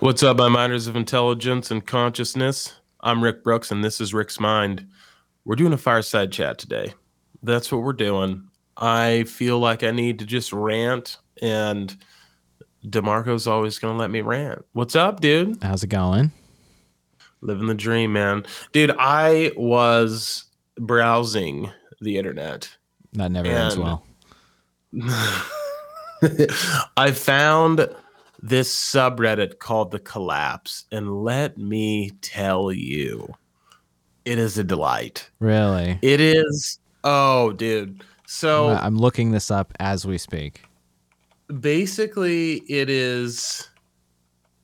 What's up, my miners of intelligence and consciousness? I'm Rick Brooks, and this is Rick's Mind. We're doing a fireside chat today. That's what we're doing. I feel like I need to just rant, and DeMarco's always going to let me rant. What's up, dude? How's it going? Living the dream, man. Dude, I was browsing the internet. That never ends well. I found this subreddit called The Collapse, and let me tell you, it is a delight. Really? It is. Oh, dude. So I'm looking this up as we speak. Basically, it is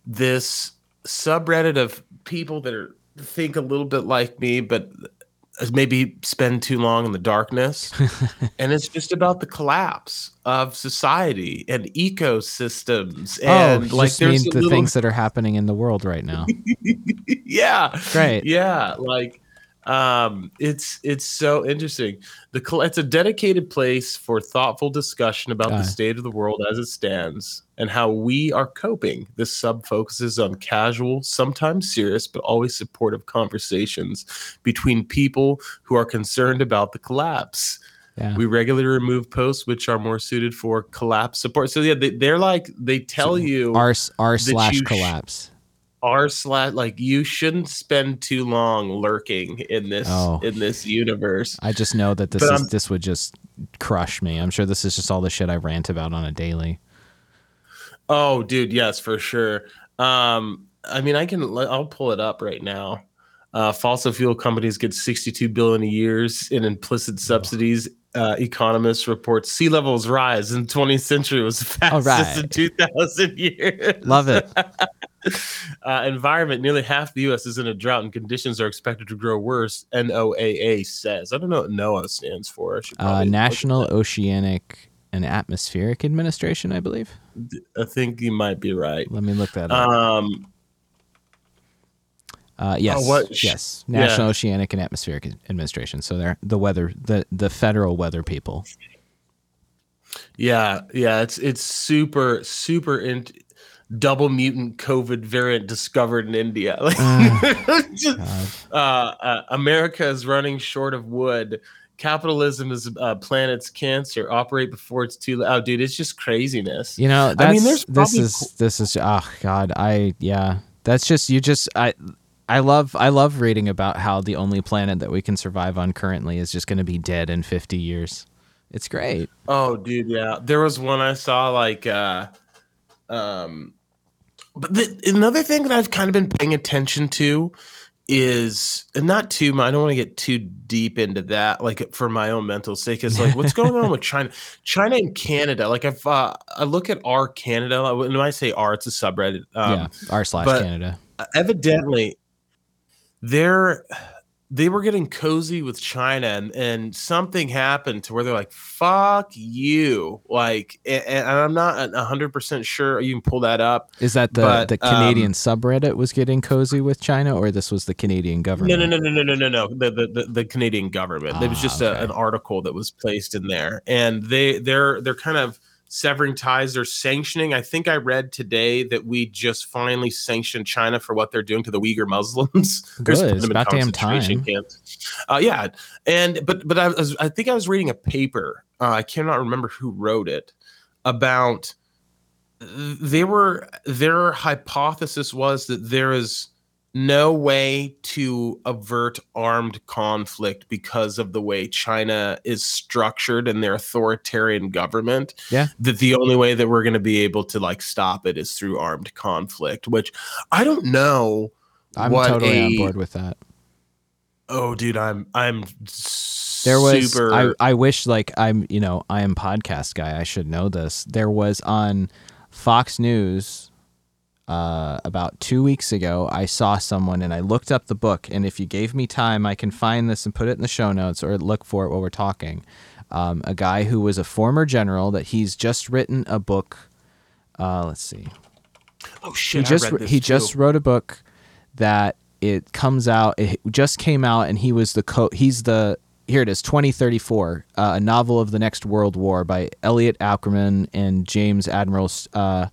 this subreddit of people that are think a little bit like me, but Uh, maybe spend too long in the darkness. and it's just about the collapse of society and ecosystems. Oh, and oh, like there's the little... things that are happening in the world right now. yeah. Great. Yeah. Like um, it's it's so interesting. The it's a dedicated place for thoughtful discussion about the state of the world as it stands and how we are coping. This sub focuses on casual, sometimes serious, but always supportive conversations between people who are concerned about the collapse. Yeah. We regularly remove posts which are more suited for collapse support. So yeah, they, are like they tell so you r r slash collapse r slash like you shouldn't spend too long lurking in this oh, in this universe. I just know that this but is I'm, this would just crush me. I'm sure this is just all the shit I rant about on a daily. Oh, dude, yes, for sure. Um, I mean, I can I'll pull it up right now. Uh, fossil fuel companies get 62 billion a year in implicit subsidies. Uh, economists report sea levels rise in 20th century was fastest right. in 2000 years. Love it. uh, environment, nearly half the U.S. is in a drought, and conditions are expected to grow worse. NOAA says. I don't know what NOAA stands for. Uh, National Oceanic and Atmospheric Administration, I believe. I think you might be right. Let me look that up. Um, uh, yes, oh, yes, National yeah. Oceanic and Atmospheric Administration. So they're the weather, the the federal weather people. Yeah, yeah, it's it's super super in, double mutant COVID variant discovered in India. uh, Just, uh, uh, America is running short of wood. Capitalism is uh, planet's cancer. Operate before it's too. Oh, dude, it's just craziness. You know, I mean, there's this is this is oh god, I yeah, that's just you just I. I love I love reading about how the only planet that we can survive on currently is just going to be dead in 50 years. It's great. Oh, dude, yeah. There was one I saw like uh um, but the, another thing that I've kind of been paying attention to is and not too I don't want to get too deep into that like for my own mental sake is like what's going on with China China and Canada like I've uh, I look at our Canada when I say R it's a subreddit um, yeah r slash Canada. evidently they're they were getting cozy with China and, and something happened to where they're like, fuck you. Like, and, and I'm not 100% sure you can pull that up. Is that the, but, the Canadian um, subreddit was getting cozy with China or this was the Canadian government? No, no, no, no, no, no, no, The, the, the, the Canadian government. Ah, it was just okay. a, an article that was placed in there. And they, they're, they're kind of, severing ties. They're sanctioning. I think I read today that we just finally sanctioned China for what they're doing to the Uyghur Muslims. Good. It's about damn time. Uh, yeah, and but but I was I think I was reading a paper. Uh, I cannot remember who wrote it about. They were their hypothesis was that there is no way to avert armed conflict because of the way China is structured and their authoritarian government. Yeah. That the only way that we're going to be able to like stop it is through armed conflict, which I don't know. I'm totally a, on board with that. Oh, dude, I'm I'm there was super... I, I wish like I'm you know I am podcast guy I should know this there was on Fox News uh, about two weeks ago, I saw someone and I looked up the book. And if you gave me time, I can find this and put it in the show notes or look for it while we're talking. Um, a guy who was a former general that he's just written a book. Uh, let's see. Oh shit! He just he too. just wrote a book that it comes out. It just came out, and he was the co. He's the here it is 2034 uh, a novel of the next world war by elliot ackerman and james admiral uh,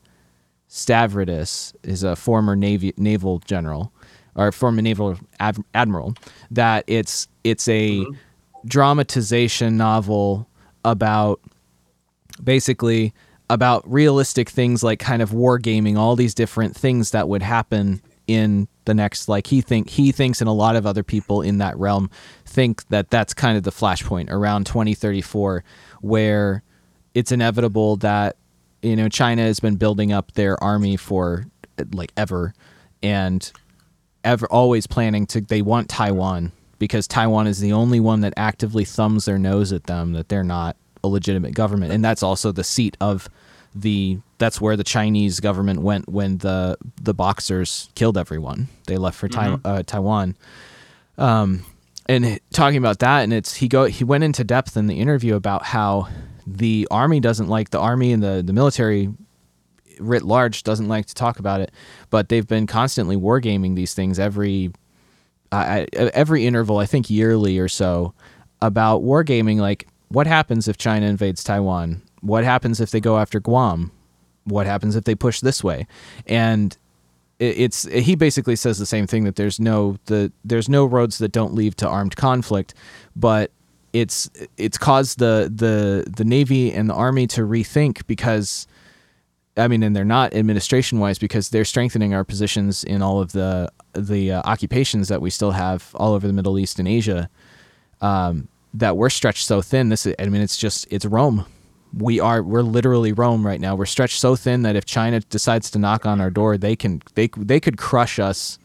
Stavridis is a former navy naval general or former naval ad- admiral that it's it's a mm-hmm. dramatization novel about basically about realistic things like kind of wargaming all these different things that would happen in the next like he think he thinks and a lot of other people in that realm think that that's kind of the flashpoint around 2034 where it's inevitable that you know China has been building up their army for like ever and ever always planning to they want Taiwan because Taiwan is the only one that actively thumbs their nose at them that they're not a legitimate government and that's also the seat of the that's where the Chinese government went when the the Boxers killed everyone. They left for mm-hmm. uh, Taiwan. Um, and talking about that, and it's he go he went into depth in the interview about how the army doesn't like the army and the the military writ large doesn't like to talk about it, but they've been constantly wargaming these things every uh, every interval, I think yearly or so, about wargaming. Like, what happens if China invades Taiwan? What happens if they go after Guam? What happens if they push this way? And it's he basically says the same thing that there's no the there's no roads that don't lead to armed conflict, but it's it's caused the the the navy and the army to rethink because I mean, and they're not administration wise because they're strengthening our positions in all of the the uh, occupations that we still have all over the Middle East and Asia. Um, that we're stretched so thin. This, I mean, it's just it's Rome we are we're literally Rome right now. We're stretched so thin that if China decides to knock on our door, they can they they could crush us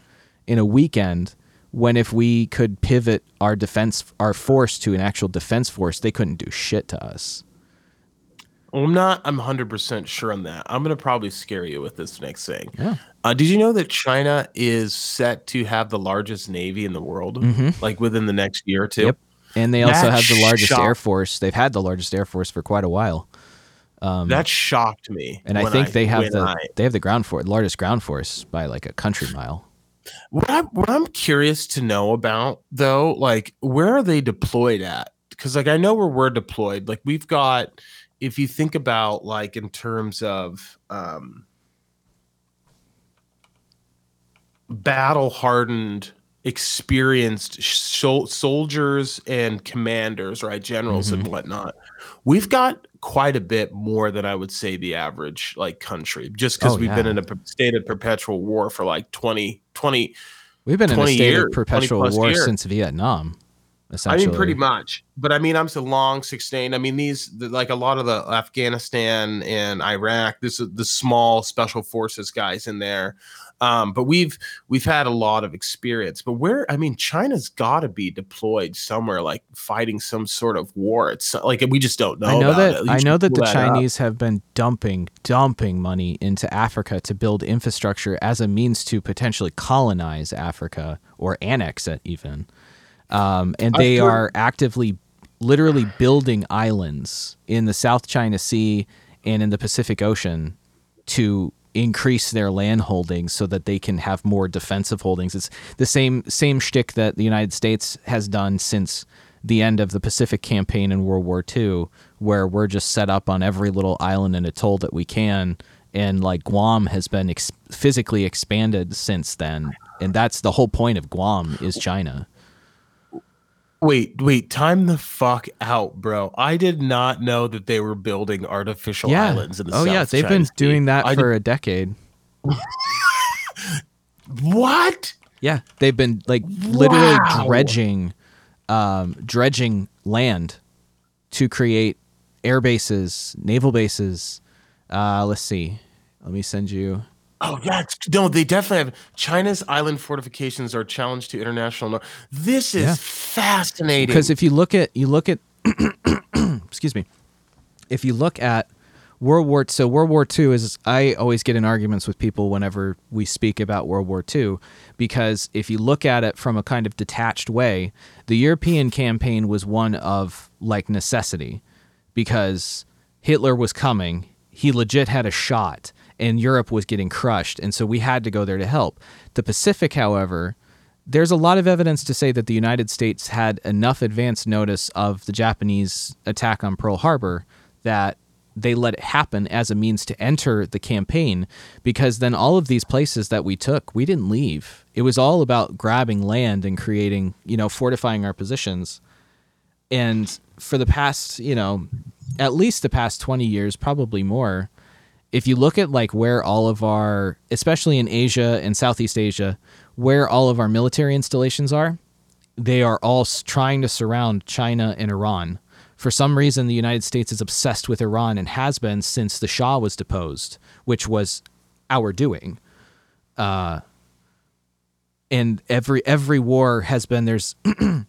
in a weekend. When if we could pivot our defense our force to an actual defense force, they couldn't do shit to us. Well, I'm not. I'm 100 percent sure on that. I'm gonna probably scare you with this next thing. Yeah. Uh, did you know that China is set to have the largest navy in the world, mm-hmm. like within the next year or two? Yep. And they also have the largest shocked. air force. They've had the largest air force for quite a while. Um, that shocked me. And I think I, they have the I, they have the ground force, largest ground force by like a country mile. What I'm what I'm curious to know about though, like where are they deployed at? Because like I know where we're deployed. Like we've got, if you think about like in terms of um, battle hardened experienced soldiers and commanders, right, generals mm-hmm. and whatnot. We've got quite a bit more than I would say the average like country, just because oh, we've yeah. been in a state of perpetual war for like 20, 20 We've been in a state years, of perpetual war years. since Vietnam. Essentially I mean, pretty much. But I mean, I'm so long sustained. I mean, these like a lot of the Afghanistan and Iraq. This is the small special forces guys in there. Um, but we've we've had a lot of experience. But where I mean, China's got to be deployed somewhere, like fighting some sort of war. It's like we just don't know. I know that I know that the that Chinese up. have been dumping dumping money into Africa to build infrastructure as a means to potentially colonize Africa or annex it even. Um, and they are actively, literally building islands in the South China Sea and in the Pacific Ocean to increase their land holdings so that they can have more defensive holdings. It's the same same shtick that the United States has done since the end of the Pacific campaign in World War II, where we're just set up on every little island and atoll that we can, and like Guam has been ex- physically expanded since then, and that's the whole point of Guam is China. Wait, wait, time the fuck out, bro. I did not know that they were building artificial yeah. islands in the South. Oh South yeah, they've China been Sea. doing that I for did... a decade. what? Yeah, they've been like literally wow. dredging um dredging land to create air bases, naval bases. Uh let's see. Let me send you Oh yeah, no, they definitely have. China's island fortifications are challenged to international. Norm. This is yeah. fascinating because if you look at you look at, excuse me, if you look at World War so World War II is I always get in arguments with people whenever we speak about World War II because if you look at it from a kind of detached way, the European campaign was one of like necessity because Hitler was coming, he legit had a shot and Europe was getting crushed. And so we had to go there to help. The Pacific, however, there's a lot of evidence to say that the United States had enough advance notice of the Japanese attack on Pearl Harbor that they let it happen as a means to enter the campaign because then all of these places that we took, we didn't leave. It was all about grabbing land and creating, you know, fortifying our positions. And for the past, you know, at least the past 20 years, probably more, if you look at like where all of our, especially in Asia and Southeast Asia, where all of our military installations are, they are all trying to surround China and Iran. For some reason, the United States is obsessed with Iran and has been since the Shah was deposed, which was our doing. Uh, and every every war has been there's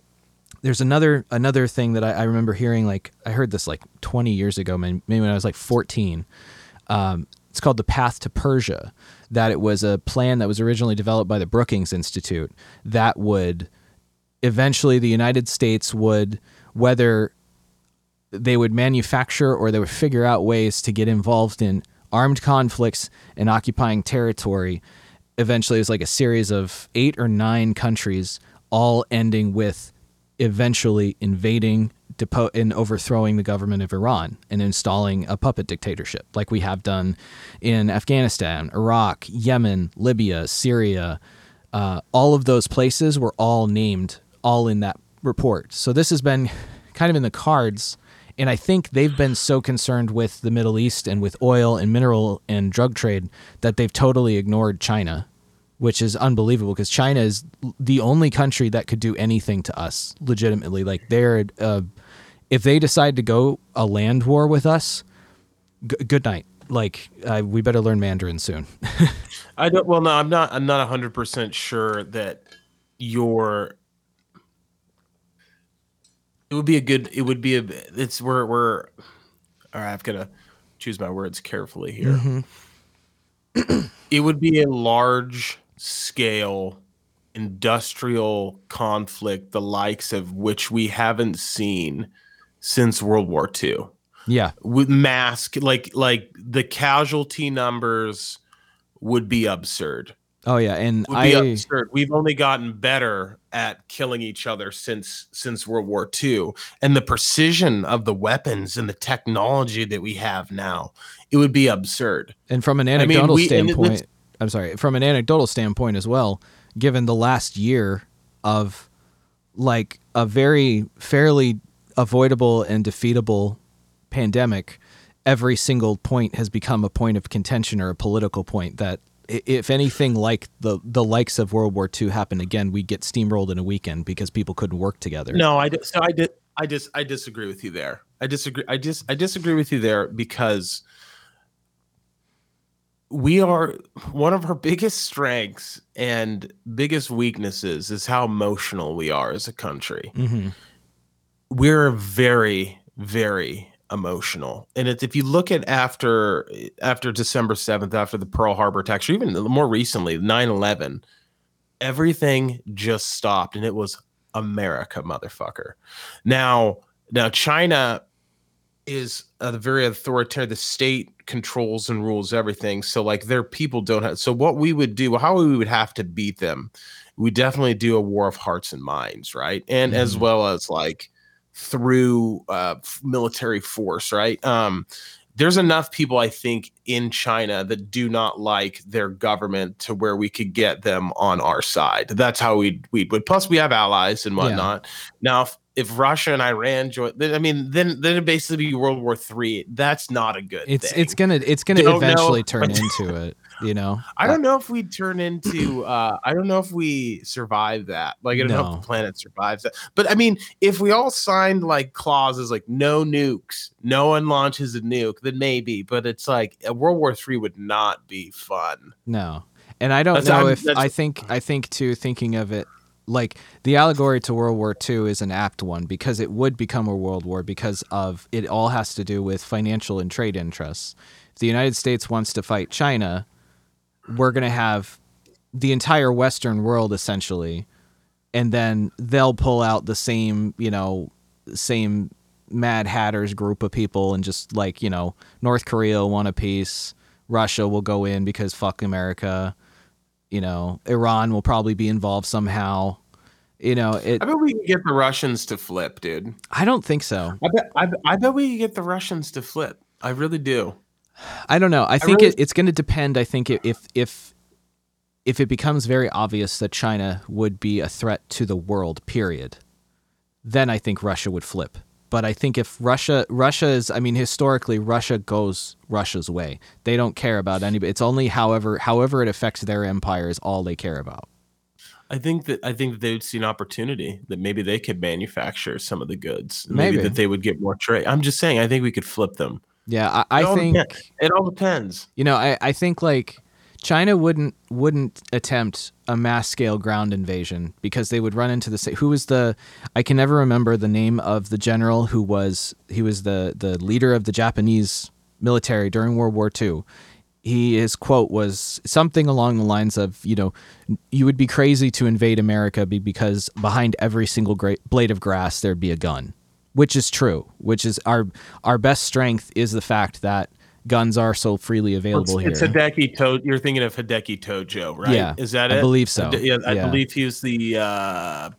there's another another thing that I, I, remember hearing like I heard this like 20 years ago, maybe when I was like 14. Um, it's called the Path to Persia. That it was a plan that was originally developed by the Brookings Institute that would eventually the United States would whether they would manufacture or they would figure out ways to get involved in armed conflicts and occupying territory. Eventually, it was like a series of eight or nine countries, all ending with eventually invading depo- and overthrowing the government of Iran and installing a puppet dictatorship, like we have done in Afghanistan, Iraq, Yemen, Libya, Syria. Uh, all of those places were all named, all in that report. So this has been kind of in the cards. And I think they've been so concerned with the Middle East and with oil and mineral and drug trade that they've totally ignored China which is unbelievable because China is the only country that could do anything to us legitimately. Like they're, uh, if they decide to go a land war with us, g- good night. Like uh, we better learn Mandarin soon. I don't. Well, no, I'm not. I'm not hundred percent sure that your. It would be a good. It would be a. It's we're we're. All right, I've got to choose my words carefully here. Mm-hmm. it would be a large scale industrial conflict, the likes of which we haven't seen since World War II. Yeah. With mask like like the casualty numbers would be absurd. Oh yeah, and would I absurd. We've only gotten better at killing each other since since World War II, and the precision of the weapons and the technology that we have now, it would be absurd. And from an anecdotal I mean, we, standpoint, I'm sorry, from an anecdotal standpoint as well, given the last year of like a very fairly avoidable and defeatable pandemic, every single point has become a point of contention or a political point that if anything like the the likes of World War II happen again, we get steamrolled in a weekend because people couldn't work together. No, I so I did I just I disagree with you there. I disagree. I just I disagree with you there because we are one of our biggest strengths and biggest weaknesses is how emotional we are as a country. Mm-hmm. We're very, very emotional, and it's, if you look at after after December seventh, after the Pearl Harbor attacks, or even more recently, 9-11, everything just stopped, and it was America, motherfucker. Now, now China is a very authoritarian. The state controls and rules everything. So like their people don't have. So what we would do, how we would have to beat them, we definitely do a war of hearts and minds, right? And mm-hmm. as well as like through uh, military force, right? Um, there's enough people I think in China that do not like their government to where we could get them on our side. That's how we we would. Plus, we have allies and whatnot. Yeah. Now, if, if Russia and Iran join, then I mean, then then it basically be World War Three. That's not a good. It's thing. it's gonna it's gonna don't eventually know, turn into it. You know, I don't know if we turn into. uh I don't know if we survive that. Like I don't no. know if the planet survives that. But I mean, if we all signed like clauses like no nukes, no one launches a nuke, then maybe. But it's like World War Three would not be fun. No, and I don't that's, know if I think I think too thinking of it like the allegory to World War II is an apt one because it would become a world war because of it all has to do with financial and trade interests. If the United States wants to fight China, we're going to have the entire Western world essentially, and then they'll pull out the same, you know, same Mad Hatters group of people and just like, you know, North Korea will want a piece, Russia will go in because fuck America you know, Iran will probably be involved somehow. You know, it, I bet we can get the Russians to flip, dude. I don't think so. I bet I, I bet we can get the Russians to flip. I really do. I don't know. I, I think really... it, it's going to depend. I think if if if it becomes very obvious that China would be a threat to the world, period, then I think Russia would flip. But I think if Russia Russia is I mean historically Russia goes Russia's way. They don't care about anybody. It's only however however it affects their empire is all they care about. I think that I think that they would see an opportunity that maybe they could manufacture some of the goods. Maybe, maybe that they would get more trade. I'm just saying. I think we could flip them. Yeah, I, I think depends. it all depends. You know, I, I think like China wouldn't wouldn't attempt a mass scale ground invasion because they would run into the who was the I can never remember the name of the general who was he was the the leader of the Japanese military during World War II. He his quote was something along the lines of you know you would be crazy to invade America because behind every single great blade of grass there'd be a gun, which is true. Which is our our best strength is the fact that guns are so freely available it's, here. It's Hideki to- You're thinking of Hideki Tojo, right? Yeah, is that I it? I believe so. yeah, I yeah. believe he was the. Uh,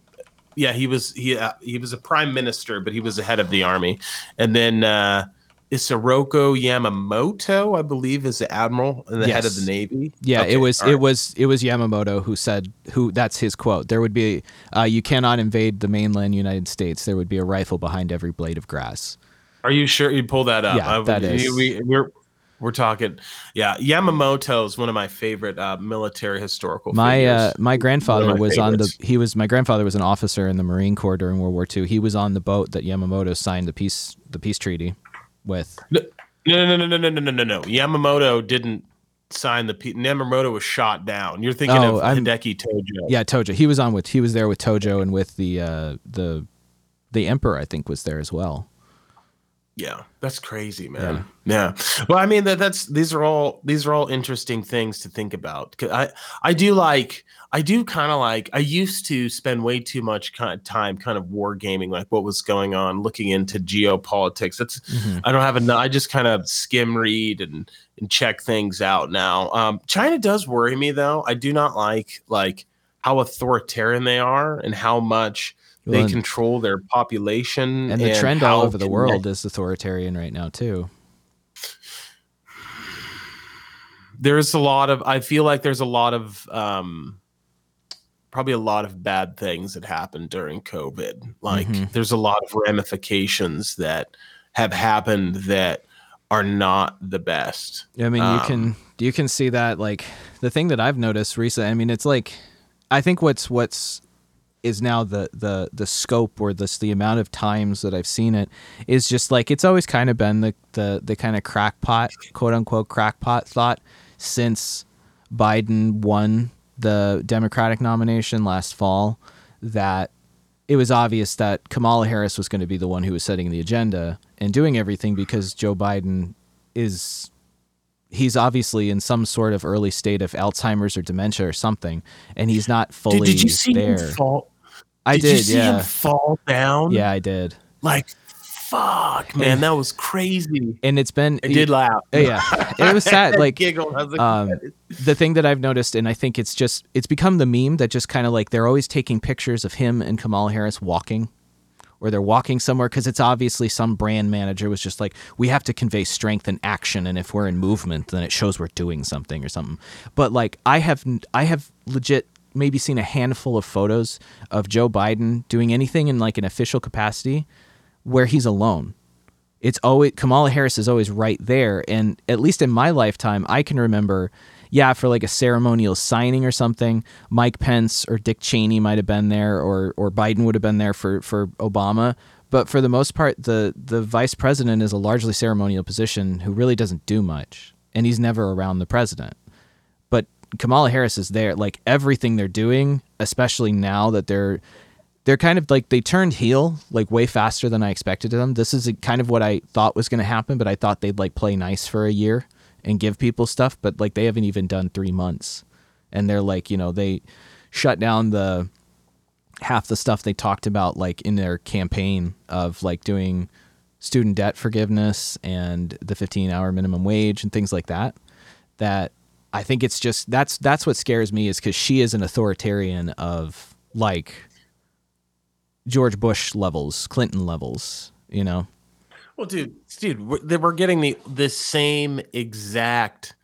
yeah, he was he uh, he was a prime minister, but he was the head of the army, and then uh, Isoroku Yamamoto, I believe, is the admiral and the yes. head of the navy. Yeah, okay, it was right. it was it was Yamamoto who said who that's his quote. There would be uh, you cannot invade the mainland United States. There would be a rifle behind every blade of grass. Are you sure you pull that up? Yeah, that is. We, we're we're talking, yeah. Yamamoto is one of my favorite uh, military historical. My uh, my grandfather my was favorites. on the. He was my grandfather was an officer in the Marine Corps during World War II. He was on the boat that Yamamoto signed the peace the peace treaty with. No, no, no, no, no, no, no, no, no. Yamamoto didn't sign the peace. Yamamoto was shot down. You're thinking oh, of I'm, Hideki Tojo. Yeah, Tojo. He was on with. He was there with Tojo and with the uh, the the emperor. I think was there as well. Yeah, that's crazy, man. Yeah. yeah. Well, I mean that that's these are all these are all interesting things to think about. Cause I I do like I do kind of like I used to spend way too much kind of time kind of wargaming like what was going on, looking into geopolitics. That's mm-hmm. I don't have enough. I just kind of skim read and and check things out now. Um, China does worry me though. I do not like like how authoritarian they are and how much they control their population and the and trend all over the world is authoritarian right now too. There's a lot of i feel like there's a lot of um probably a lot of bad things that happened during covid. Like mm-hmm. there's a lot of ramifications that have happened that are not the best. I mean um, you can you can see that like the thing that i've noticed recently i mean it's like i think what's what's is now the the the scope or this the amount of times that I've seen it is just like it's always kind of been the the the kind of crackpot quote unquote crackpot thought since Biden won the Democratic nomination last fall that it was obvious that Kamala Harris was going to be the one who was setting the agenda and doing everything because Joe Biden is he's obviously in some sort of early state of Alzheimer's or dementia or something, and he's not fully did, did you see there. Him fall? I did. did you see yeah. him fall down? Yeah, I did. Like, fuck, man, that was crazy. And it's been. I did laugh. Yeah, it was sad. Like, giggle. Like, um, the thing that I've noticed, and I think it's just it's become the meme that just kind of like they're always taking pictures of him and Kamala Harris walking or they're walking somewhere because it's obviously some brand manager was just like we have to convey strength and action and if we're in movement then it shows we're doing something or something but like i have i have legit maybe seen a handful of photos of joe biden doing anything in like an official capacity where he's alone it's always kamala harris is always right there and at least in my lifetime i can remember yeah, for like a ceremonial signing or something, Mike Pence or Dick Cheney might have been there, or or Biden would have been there for for Obama. But for the most part, the the vice president is a largely ceremonial position who really doesn't do much, and he's never around the president. Kamala Harris is there, like everything they're doing, especially now that they're they're kind of like they turned heel like way faster than I expected them. This is kind of what I thought was going to happen, but I thought they'd like play nice for a year and give people stuff, but like they haven't even done three months. And they're like, you know, they shut down the half the stuff they talked about like in their campaign of like doing student debt forgiveness and the 15 hour minimum wage and things like that that i think it's just that's that's what scares me is because she is an authoritarian of like george bush levels clinton levels you know Well, dude, dude, we're, we're getting the the same exact.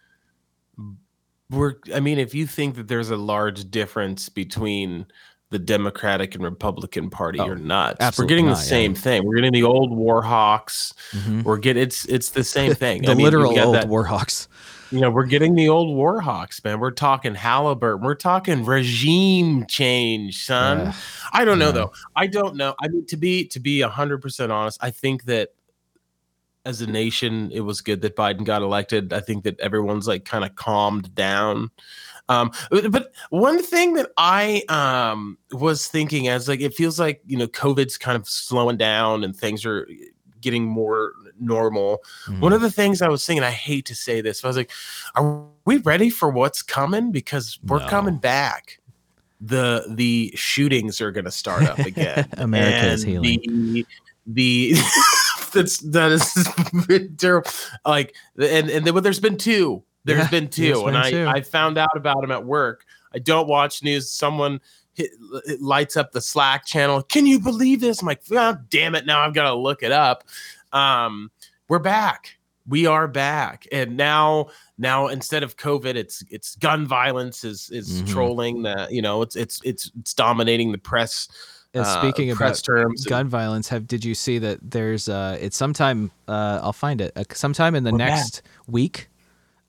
We're. I mean, if you think that there's a large difference between the Democratic and Republican Party, oh, you're nuts. We're getting not, the same yeah. thing. We're getting the old Warhawks. Mm-hmm. We're getting it's it's the same thing. the I mean, literal old that, Warhawks. You know, we're getting the old Warhawks, man. We're talking Halliburton. We're talking regime change, son. I don't know though. I don't know. I mean, to be to be hundred percent honest, I think that as a nation, it was good that Biden got elected. I think that everyone's like kind of calmed down. Um, but one thing that I um, was thinking as like it feels like you know COVID's kind of slowing down and things are getting more normal. Mm-hmm. One of the things I was thinking, I hate to say this, but I was like, are we ready for what's coming? Because we're no. coming back. The the shootings are going to start up again. America is healing. The, the that's that is terrible. Like and and then, but there's been two. There's yeah, been two, and I two. I found out about them at work. I don't watch news. Someone hit, it lights up the Slack channel. Can you believe this? I'm like, oh, damn it! Now I've got to look it up. Um, we're back. We are back, and now now instead of COVID, it's it's gun violence is is mm-hmm. trolling the you know it's it's it's it's dominating the press uh, speaking about terms gun and, violence, have did you see that there's uh it's sometime uh I'll find it uh, sometime in the next bad. week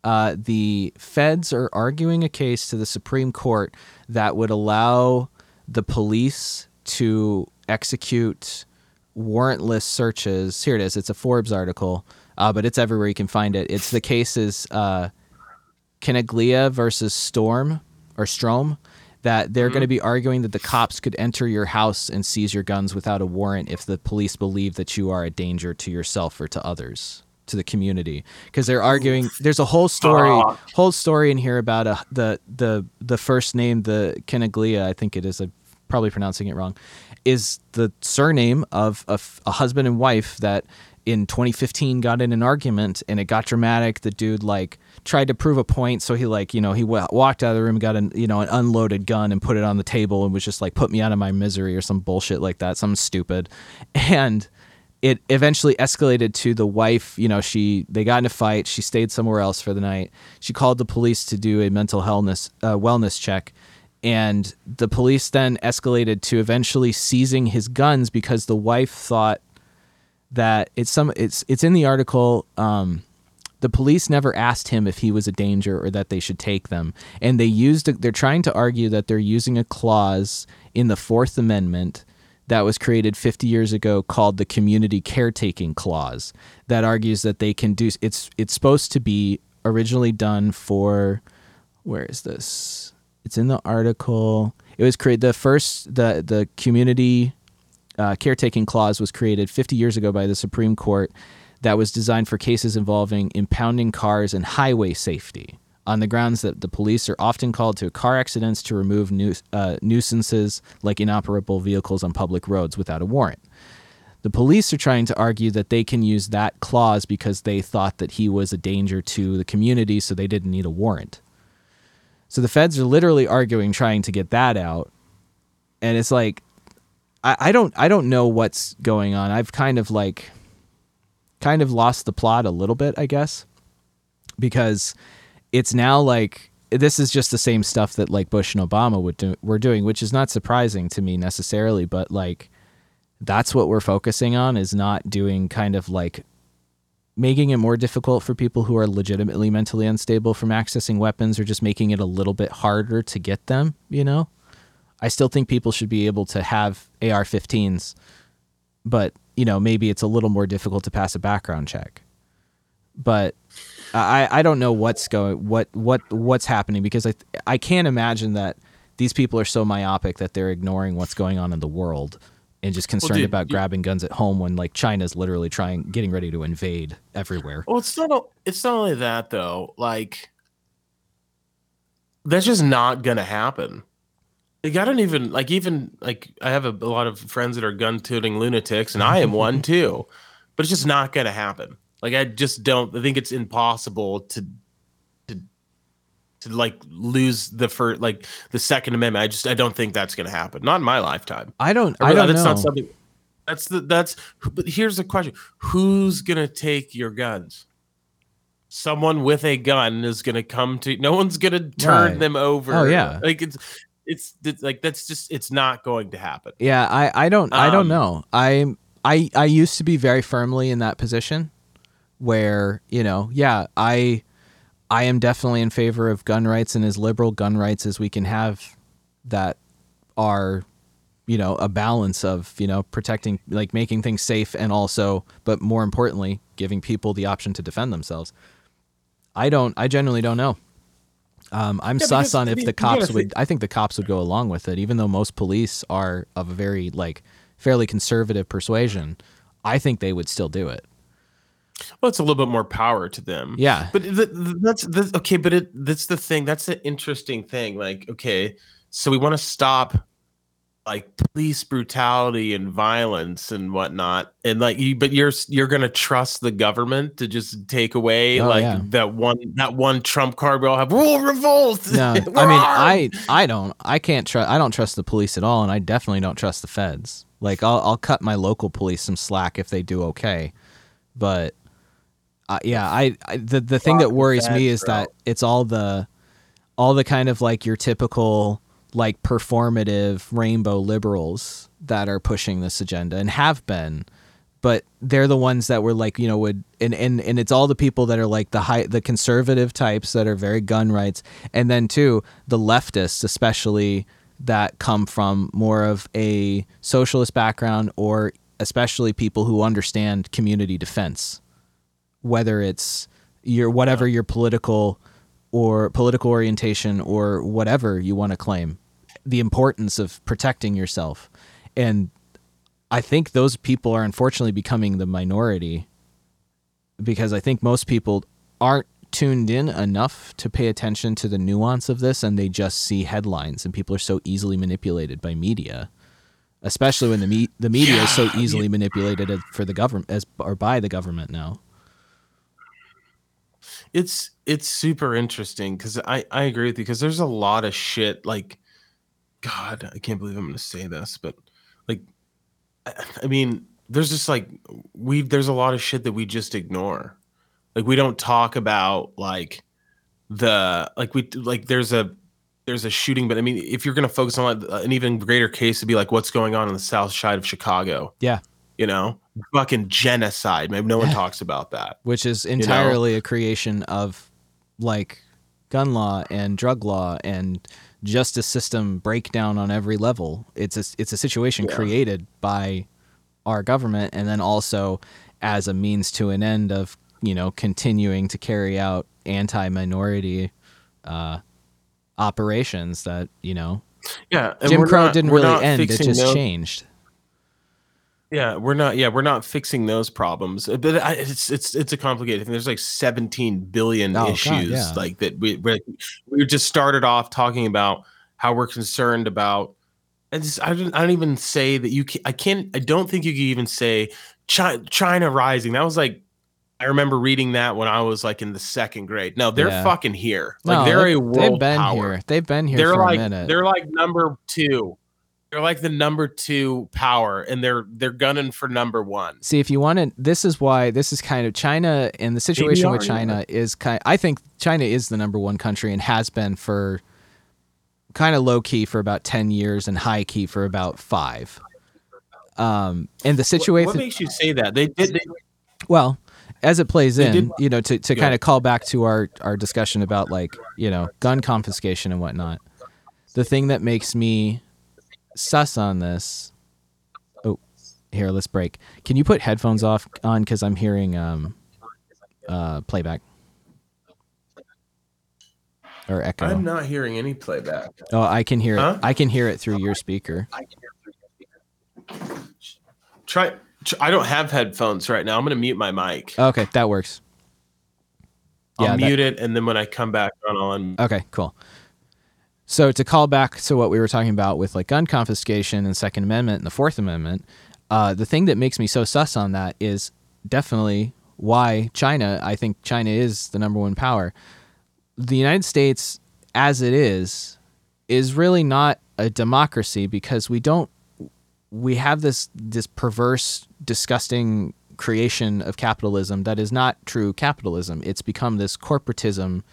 uh the feds are arguing a case to the Supreme Court that would allow the police to execute warrantless searches. Here it is. It's a Forbes article, uh, but it's everywhere you can find it. It's the cases uh, Caniglia versus Storm or Strom that they're mm-hmm. going to be arguing that the cops could enter your house and seize your guns without a warrant if the police believe that you are a danger to yourself or to others to the community because they're arguing there's a whole story whole story in here about a, the the the first name the Caniglia I think it is I'm probably pronouncing it wrong is the surname of a, a husband and wife that in 2015 got in an argument and it got dramatic the dude like tried to prove a point. So he like, you know, he w- walked out of the room, got an, you know, an unloaded gun and put it on the table and was just like, put me out of my misery or some bullshit like that, something stupid. And it eventually escalated to the wife, you know, she, they got in a fight. She stayed somewhere else for the night. She called the police to do a mental wellness, uh, wellness check. And the police then escalated to eventually seizing his guns because the wife thought that it's some it's it's in the article um, the police never asked him if he was a danger or that they should take them. And they used, they're trying to argue that they're using a clause in the Fourth Amendment that was created 50 years ago called the community caretaking clause that argues that they can do it's it's supposed to be originally done for where is this? It's in the article. It was created the first the the community uh, caretaking clause was created 50 years ago by the supreme court that was designed for cases involving impounding cars and highway safety on the grounds that the police are often called to car accidents to remove nu- uh, nuisances like inoperable vehicles on public roads without a warrant. The police are trying to argue that they can use that clause because they thought that he was a danger to the community, so they didn't need a warrant. So the feds are literally arguing, trying to get that out. And it's like, I, I don't, I don't know what's going on. I've kind of like kind of lost the plot a little bit, I guess, because it's now like this is just the same stuff that like Bush and Obama would do, were doing, which is not surprising to me necessarily, but like that's what we're focusing on is not doing kind of like making it more difficult for people who are legitimately mentally unstable from accessing weapons or just making it a little bit harder to get them, you know? I still think people should be able to have AR-15s, but you know, maybe it's a little more difficult to pass a background check. But I, I don't know what's going what what what's happening because I I can't imagine that these people are so myopic that they're ignoring what's going on in the world and just concerned well, dude, about you, grabbing guns at home when like China's literally trying getting ready to invade everywhere. Well, it's not it's not only that though. Like that's just not going to happen. Like I don't even like even like I have a, a lot of friends that are gun toting lunatics, and I am one too. But it's just not going to happen. Like I just don't. I think it's impossible to to to like lose the first like the Second Amendment. I just I don't think that's going to happen. Not in my lifetime. I don't. I, I don't that's know. not something. That's the that's. But here's the question: Who's gonna take your guns? Someone with a gun is gonna come to. No one's gonna turn right. them over. Oh yeah, like it's it's, it's like that's just it's not going to happen. Yeah, I I don't um, I don't um, know. I I I used to be very firmly in that position where you know yeah I I am definitely in favor of gun rights and as liberal gun rights as we can have that are you know a balance of you know protecting like making things safe and also but more importantly giving people the option to defend themselves. I don't i generally don't know. Um, i'm yeah, sus on if the cops would i think the cops would go along with it even though most police are of a very like fairly conservative persuasion i think they would still do it well, it's a little bit more power to them. Yeah, but the, the, that's the, okay. But it that's the thing. That's the interesting thing. Like, okay, so we want to stop like police brutality and violence and whatnot and like you but you're you're gonna trust the government to just take away oh, like yeah. that one that one trump card we all have we'll revolt no i mean i i don't i can't trust i don't trust the police at all and i definitely don't trust the feds like i'll, I'll cut my local police some slack if they do okay but uh, yeah I, I, the, the thing that worries me is that it's all the all the kind of like your typical like performative rainbow liberals that are pushing this agenda and have been but they're the ones that were like you know would and, and and it's all the people that are like the high the conservative types that are very gun rights and then too the leftists especially that come from more of a socialist background or especially people who understand community defense whether it's your whatever your political or political orientation or whatever you want to claim the importance of protecting yourself. And I think those people are unfortunately becoming the minority because I think most people aren't tuned in enough to pay attention to the nuance of this and they just see headlines and people are so easily manipulated by media especially when the me- the media yeah, is so easily manipulated for the government as or by the government now it's it's super interesting because I I agree with you because there's a lot of shit like God, I can't believe I'm to say this, but like, I, I mean, there's just like we there's a lot of shit that we just ignore. Like we don't talk about like the like we like there's a there's a shooting, but I mean, if you're to focus on an even greater case, to be like what's going on on the south side of Chicago. Yeah, you know, fucking genocide. Maybe no one talks about that, which is entirely you know? a creation of like gun law and drug law and justice system breakdown on every level. It's a it's a situation yeah. created by our government, and then also as a means to an end of you know continuing to carry out anti-minority uh, operations that you know. Yeah, Jim Crow not, didn't really end; it just no- changed. Yeah, we're not. Yeah, we're not fixing those problems. Uh, but it's it's it's a complicated thing. There's like 17 billion oh, issues God, yeah. like that. We we just started off talking about how we're concerned about. And just, I don't I don't even say that you. Can, I can't. I don't think you can even say China, China rising. That was like I remember reading that when I was like in the second grade. No, they're yeah. fucking here. Like no, they're a world They've been power. here. They've been here they're for like, a minute. They're like number two they're like the number two power, and they're they're gunning for number one. See, if you want to, this is why this is kind of China, and the situation with China yeah. is kind. I think China is the number one country and has been for kind of low key for about ten years and high key for about five. Um, and the situation. What, what makes you say that? They did. They, well, as it plays in, did, you know, to, to yeah. kind of call back to our, our discussion about like, you know, gun confiscation and whatnot. The thing that makes me sus on this. Oh, here, let's break. Can you put headphones off on because I'm hearing um, uh, playback or echo. I'm not hearing any playback. Oh, I can hear huh? it. I can hear it through your speaker. Try. I don't have headphones right now. I'm going to mute my mic. Okay, that works. I'll yeah, mute that... it, and then when I come back on, on. Okay, cool. So to call back to what we were talking about with like gun confiscation and Second Amendment and the Fourth Amendment, uh, the thing that makes me so sus on that is definitely why China. I think China is the number one power. The United States, as it is, is really not a democracy because we don't we have this this perverse, disgusting creation of capitalism that is not true capitalism. It's become this corporatism,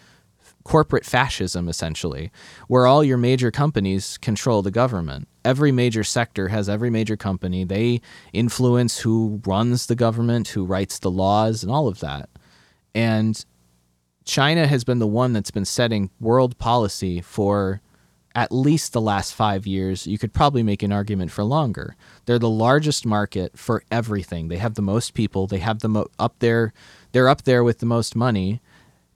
corporate fascism, essentially, where all your major companies control the government. Every major sector has every major company. They influence who runs the government, who writes the laws, and all of that. And China has been the one that's been setting world policy for at least the last five years. You could probably make an argument for longer. They're the largest market for everything. They have the most people. They have the mo- up there. They're up there with the most money.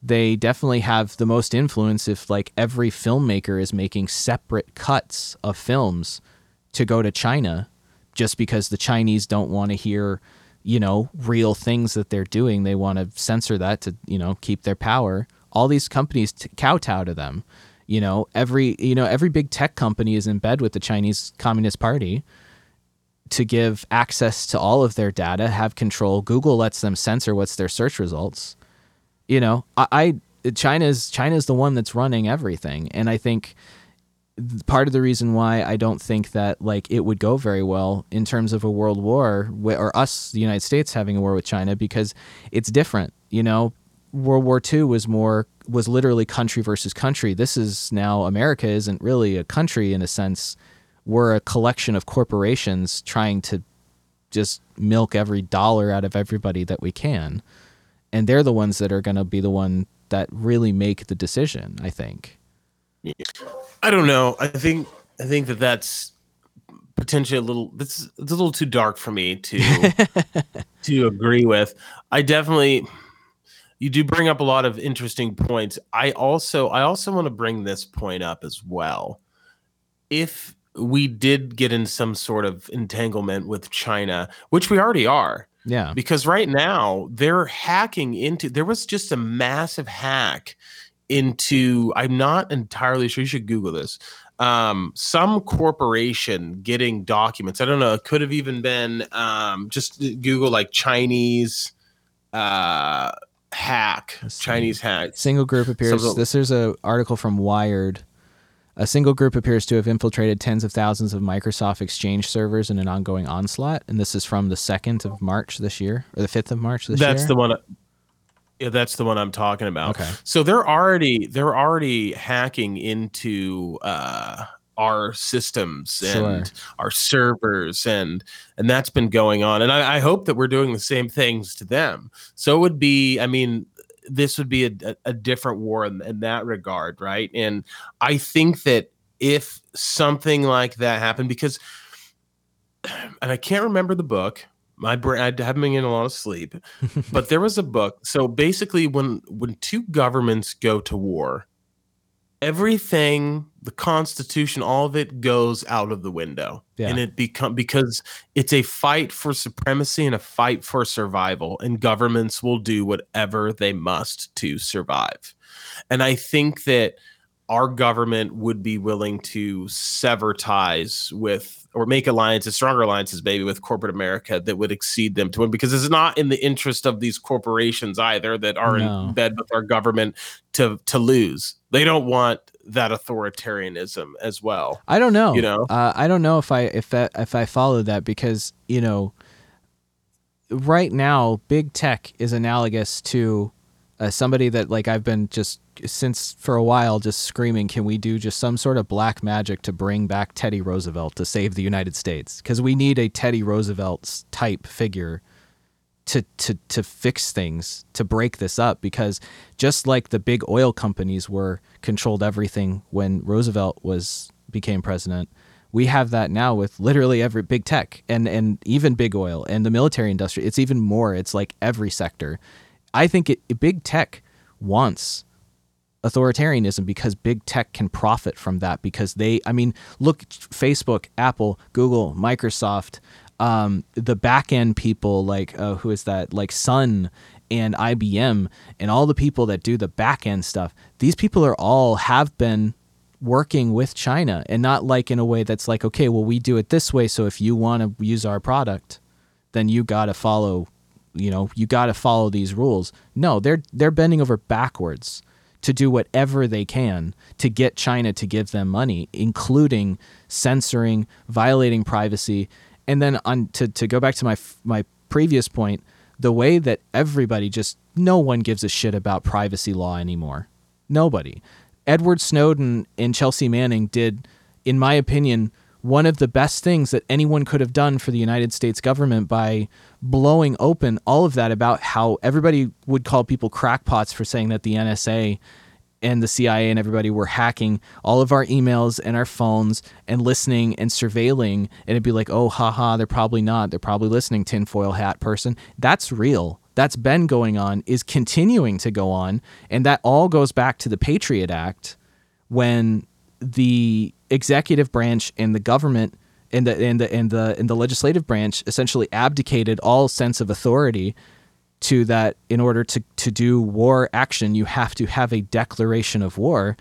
They definitely have the most influence. If like every filmmaker is making separate cuts of films to go to China, just because the Chinese don't want to hear, you know, real things that they're doing. They want to censor that to you know keep their power. All these companies t- kowtow to them you know, every you know every big tech company is in bed with the Chinese Communist Party to give access to all of their data, have control. Google lets them censor what's their search results. You know, I, I China's China's the one that's running everything, and I think part of the reason why I don't think that like it would go very well in terms of a world war or us, the United States, having a war with China because it's different. You know, World War II was more was literally country versus country. This is now America isn't really a country in a sense. We're a collection of corporations trying to just milk every dollar out of everybody that we can. And they're the ones that are going to be the one that really make the decision, I think. I don't know. I think I think that that's potentially a little it's, it's a little too dark for me to to agree with. I definitely you do bring up a lot of interesting points. I also I also want to bring this point up as well. If we did get in some sort of entanglement with China, which we already are. Yeah. Because right now they're hacking into there was just a massive hack into I'm not entirely sure you should google this. Um, some corporation getting documents. I don't know, it could have even been um, just Google like Chinese uh hack, Chinese hack. Single group appears. Some, this is an article from Wired. A single group appears to have infiltrated tens of thousands of Microsoft Exchange servers in an ongoing onslaught, and this is from the second of March this year, or the fifth of March this that's year. That's the one. Yeah, that's the one I'm talking about. Okay. So they're already they're already hacking into uh, our systems and sure. our servers and and that's been going on and I, I, hope that we're doing the same things to them so it would be i mean this would be a, a different war in, in that regard right? And i think that if something like that happened because and i can't remember the book my brain i haven't been getting a lot of sleep but there was a book so basically when when two governments go to war everything the constitution all of it goes out of the window yeah. and it become because it's a fight for supremacy and a fight for survival and governments will do whatever they must to survive and i think that our government would be willing to sever ties with or make alliances, stronger alliances, maybe with corporate America that would exceed them to win, because it's not in the interest of these corporations either that are no. in bed with our government to to lose. They don't want that authoritarianism as well. I don't know. You know, uh, I don't know if I if that if I follow that because you know, right now, big tech is analogous to uh, somebody that like I've been just since for a while just screaming, can we do just some sort of black magic to bring back Teddy Roosevelt to save the United States? Because we need a Teddy Roosevelt type figure to to to fix things to break this up because just like the big oil companies were controlled everything when Roosevelt was became president we have that now with literally every big tech and and even big oil and the military industry. It's even more. It's like every sector. I think it, big tech wants authoritarianism because big tech can profit from that because they i mean look facebook apple google microsoft um, the back end people like uh, who is that like sun and ibm and all the people that do the back end stuff these people are all have been working with china and not like in a way that's like okay well we do it this way so if you want to use our product then you got to follow you know you got to follow these rules. No they're they're bending over backwards to do whatever they can to get China to give them money, including censoring, violating privacy, And then on to to go back to my my previous point, the way that everybody just no one gives a shit about privacy law anymore. Nobody. Edward Snowden and Chelsea Manning did, in my opinion, one of the best things that anyone could have done for the United States government by blowing open all of that about how everybody would call people crackpots for saying that the NSA and the CIA and everybody were hacking all of our emails and our phones and listening and surveilling. And it'd be like, oh, haha, they're probably not. They're probably listening, tinfoil hat person. That's real that's been going on is continuing to go on and that all goes back to the patriot act when the executive branch and the government and the and the and the and the legislative branch essentially abdicated all sense of authority to that in order to to do war action you have to have a declaration of war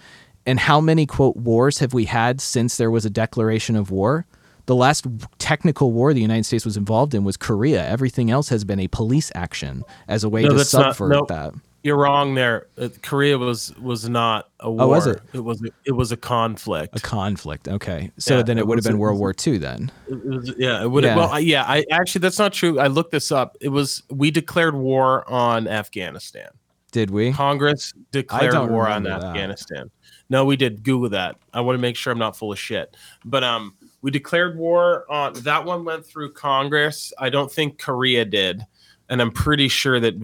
and how many quote wars have we had since there was a declaration of war the last technical war the United States was involved in was Korea. Everything else has been a police action as a way no, to subvert not, no, that. You're wrong there. Uh, Korea was was not a war. Oh, was it? It was it was a conflict. A conflict. Okay, so yeah, then it, it would have been World War II then. It was, yeah, it would. Yeah. Well, yeah. I actually that's not true. I looked this up. It was we declared war on Afghanistan. Did we? Congress declared war on that. Afghanistan. No, we did. Google that. I want to make sure I'm not full of shit. But um, we declared war on that one went through Congress. I don't think Korea did, and I'm pretty sure that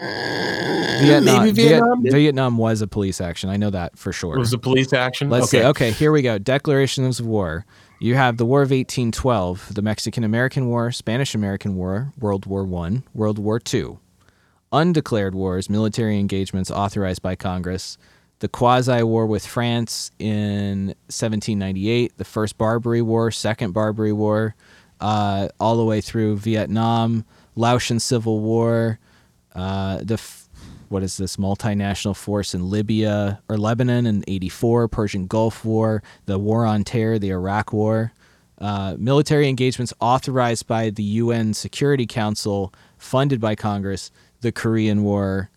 Vietnam, Vietnam, Vietnam, was a police action. I know that for sure. It was a police action. Let's okay. see. Okay, here we go. Declarations of war. You have the War of 1812, the Mexican American War, Spanish American War, World War One, World War Two. Undeclared wars, military engagements authorized by Congress, the quasi war with France in 1798, the first Barbary War, second Barbary War, uh, all the way through Vietnam, Laotian Civil War, uh, the f- what is this multinational force in Libya or Lebanon in 84, Persian Gulf War, the War on Terror, the Iraq War. Uh, military engagements authorized by the UN Security Council, funded by Congress, the Korean War,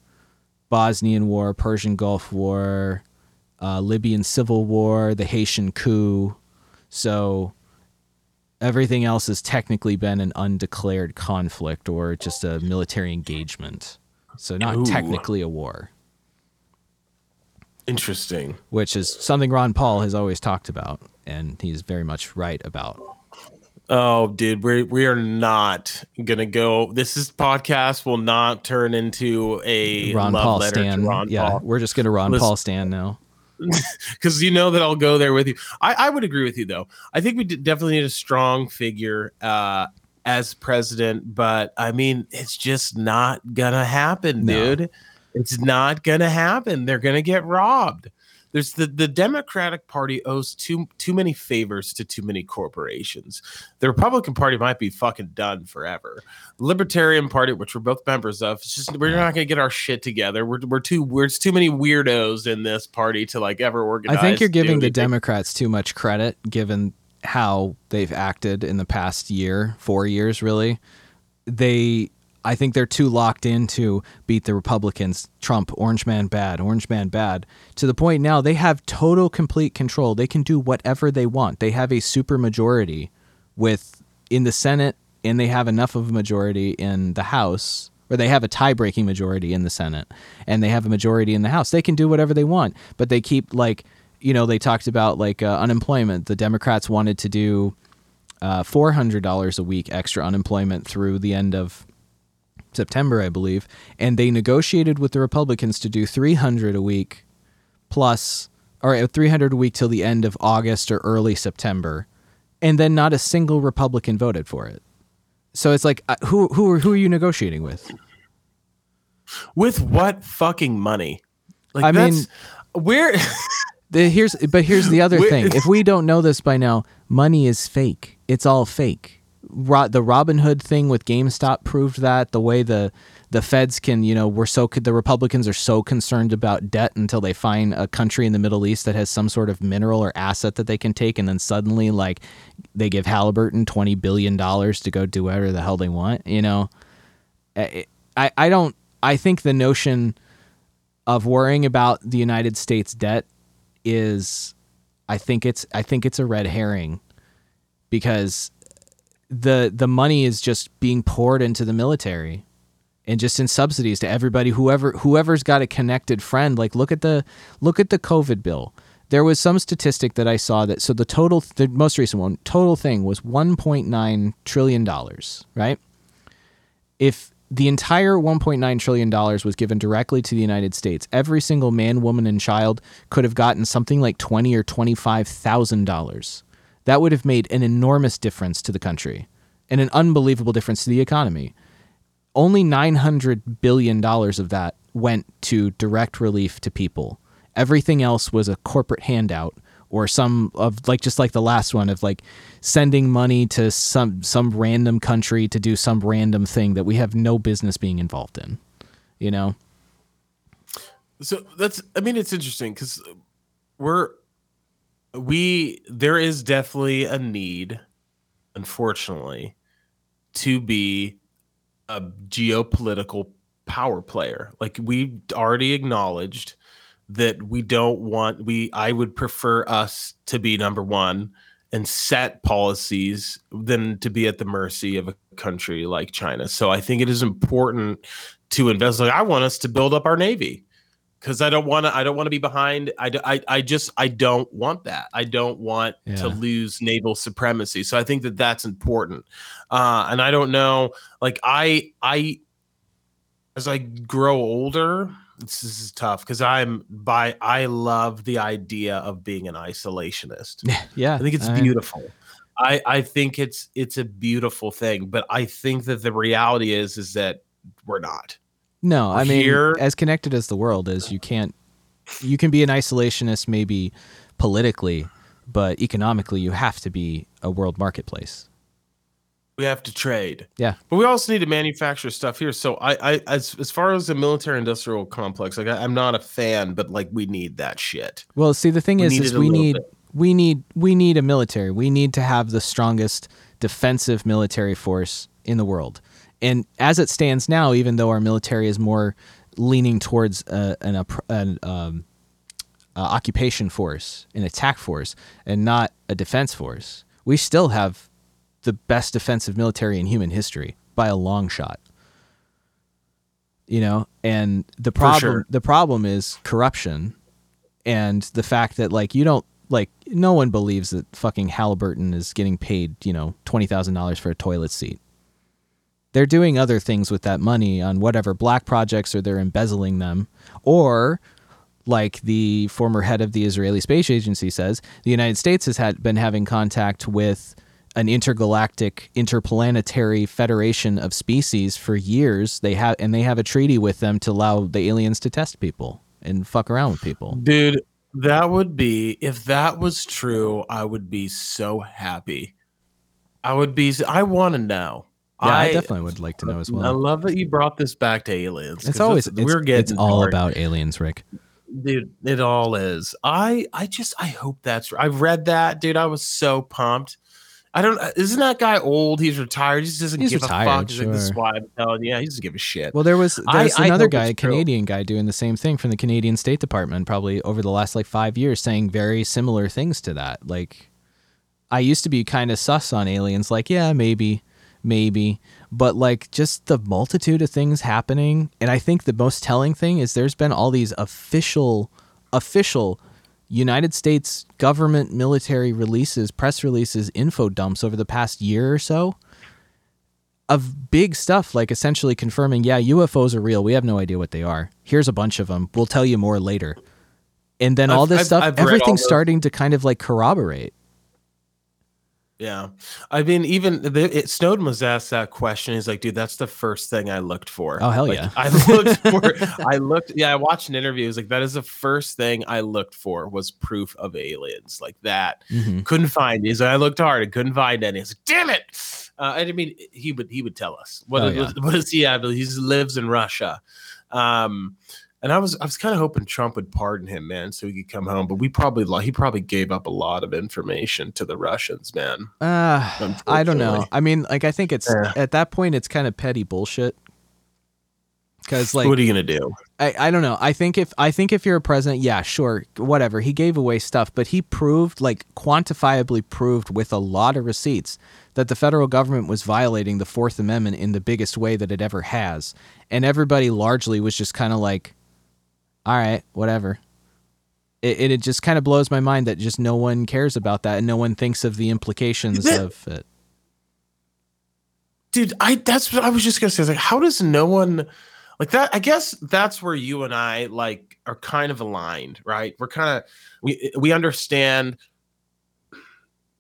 Bosnian War, Persian Gulf War, uh, Libyan Civil War, the Haitian coup. So everything else has technically been an undeclared conflict or just a military engagement. So not Ooh. technically a war. Interesting. Which is something Ron Paul has always talked about, and he's very much right about. Oh, dude, we we are not gonna go. This is podcast will not turn into a Ron Paul stand. Ron yeah, Paul. we're just gonna Ron Paul stand now. Because you know that I'll go there with you. I, I would agree with you though. I think we definitely need a strong figure uh, as president, but I mean, it's just not gonna happen, no. dude. It's not gonna happen. They're gonna get robbed there's the the Democratic Party owes too too many favors to too many corporations. The Republican Party might be fucking done forever. Libertarian Party, which we're both members of, it's just we're not gonna get our shit together. We're we're too we're too many weirdos in this party to like ever organize. I think you're giving the Democrats too much credit, given how they've acted in the past year, four years, really. They I think they're too locked in to beat the Republicans. Trump, Orange Man bad, Orange Man bad. To the point now they have total complete control. They can do whatever they want. They have a super majority with in the Senate and they have enough of a majority in the House or they have a tie-breaking majority in the Senate and they have a majority in the House. They can do whatever they want, but they keep like you know, they talked about like uh, unemployment. The Democrats wanted to do uh, $400 a week extra unemployment through the end of September, I believe, and they negotiated with the Republicans to do 300 a week plus or 300 a week till the end of August or early September, and then not a single Republican voted for it. So it's like uh, who who are, who are you negotiating with? With what fucking money? Like I mean, where the, here's but here's the other thing. If we don't know this by now, money is fake. It's all fake the Robin Hood thing with GameStop proved that the way the the feds can, you know, we're so the Republicans are so concerned about debt until they find a country in the Middle East that has some sort of mineral or asset that they can take, and then suddenly, like, they give Halliburton twenty billion dollars to go do whatever the hell they want. You know, I I don't. I think the notion of worrying about the United States debt is, I think it's I think it's a red herring because the the money is just being poured into the military and just in subsidies to everybody whoever whoever's got a connected friend. Like look at the look at the covid bill. There was some statistic that i saw that so the total the most recent one total thing was 1.9 trillion dollars right? If the entire 1.9 trillion dollars was given directly to the united states every single man woman and child could have gotten something like 20 or 25 thousand dollars that would have made an enormous difference to the country and an unbelievable difference to the economy only $900 billion of that went to direct relief to people. Everything else was a corporate handout or some of like just like the last one of like sending money to some some random country to do some random thing that we have no business being involved in. You know? So that's I mean it's interesting cuz we're we there is definitely a need unfortunately to be a geopolitical power player. Like we already acknowledged that we don't want we I would prefer us to be number 1 and set policies than to be at the mercy of a country like China. So I think it is important to invest like I want us to build up our navy because I don't want to. I don't want to be behind. I, I, I just I don't want that. I don't want yeah. to lose naval supremacy. So I think that that's important. Uh, and I don't know. Like I I as I grow older, this, this is tough because I'm by I love the idea of being an isolationist. Yeah, I think it's beautiful. I I think it's it's a beautiful thing, but I think that the reality is is that we're not. No, I mean, here, as connected as the world is, you can't. You can be an isolationist, maybe politically, but economically, you have to be a world marketplace. We have to trade. Yeah, but we also need to manufacture stuff here. So I, I as as far as the military industrial complex, like I, am not a fan, but like we need that shit. Well, see, the thing we is, is we need bit. we need we need a military. We need to have the strongest defensive military force in the world and as it stands now, even though our military is more leaning towards uh, an, an um, uh, occupation force, an attack force, and not a defense force, we still have the best defensive military in human history by a long shot. You know, and the problem sure. the problem is corruption and the fact that like you don't like no one believes that fucking Halliburton is getting paid, you know, twenty thousand dollars for a toilet seat they're doing other things with that money on whatever black projects or they're embezzling them or like the former head of the Israeli Space Agency says, the United States has had been having contact with an intergalactic interplanetary federation of species for years. They have and they have a treaty with them to allow the aliens to test people and fuck around with people. Dude, that would be if that was true, I would be so happy. I would be I want to know. Yeah, I, I, definitely would like to know as well. I love that you brought this back to aliens. It's always it's, we're getting it's all dark. about aliens, Rick. Dude, it all is. I I just I hope that's. I've read that, dude. I was so pumped. I don't. Uh, isn't that guy old? He's retired. He just doesn't he's give retired, a fuck. Sure. Like, this is why I'm telling you. Yeah, he doesn't give a shit. Well, there was there's I, another I guy, a Canadian guy, doing the same thing from the Canadian State Department, probably over the last like five years, saying very similar things to that. Like, I used to be kind of sus on aliens. Like, yeah, maybe, maybe, but like just the multitude of things happening. And i think the most telling thing is there's been all these official official united states government military releases press releases info dumps over the past year or so of big stuff like essentially confirming yeah ufos are real. We have no idea what they are. Here's a bunch of them we'll tell you more later. And then all this I've, stuff I've everything's starting to kind of like corroborate yeah, I mean, even the, it, Snowden was asked that question. He's like, "Dude, that's the first thing I looked for." Oh hell like, yeah! I looked for. I looked. Yeah, I watched an interview. It was like that is the first thing I looked for was proof of aliens like that. Mm-hmm. Couldn't find. He's like, I looked hard. I couldn't find any. He's like, "Damn it!" Uh, I mean, he would he would tell us what, oh, yeah. what, what does he have? He lives in Russia. Um, and I was I was kind of hoping Trump would pardon him, man, so he could come home. But we probably he probably gave up a lot of information to the Russians, man. Uh, I don't know. I mean, like I think it's yeah. at that point it's kind of petty bullshit. Because like, what are you gonna do? I, I don't know. I think if I think if you're a president, yeah, sure, whatever. He gave away stuff, but he proved, like, quantifiably proved with a lot of receipts that the federal government was violating the Fourth Amendment in the biggest way that it ever has, and everybody largely was just kind of like, all right, whatever. It, it just kind of blows my mind that just no one cares about that and no one thinks of the implications of it. Dude, I that's what I was just gonna say. Like, how does no one like that? I guess that's where you and I like are kind of aligned, right? We're kind of we we understand.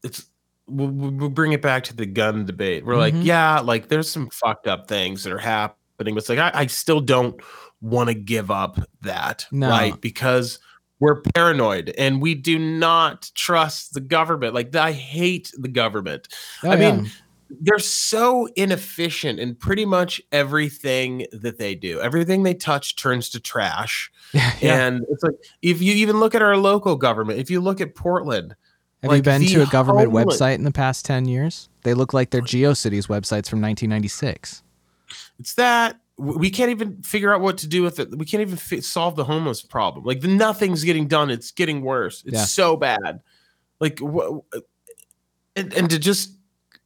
It's we'll, we'll bring it back to the gun debate. We're mm-hmm. like, yeah, like there's some fucked up things that are happening, but it's like I, I still don't want to give up that, no. right? Because we're paranoid and we do not trust the government. Like I hate the government. Oh, I mean, they're so inefficient in pretty much everything that they do. Everything they touch turns to trash. yeah. And it's like if you even look at our local government, if you look at Portland, have like you been to a government homeless- website in the past 10 years? They look like they're GeoCities websites from 1996. It's that we can't even figure out what to do with it. We can't even f- solve the homeless problem. Like the, nothing's getting done. It's getting worse. It's yeah. so bad. Like wh- uh, and, and to just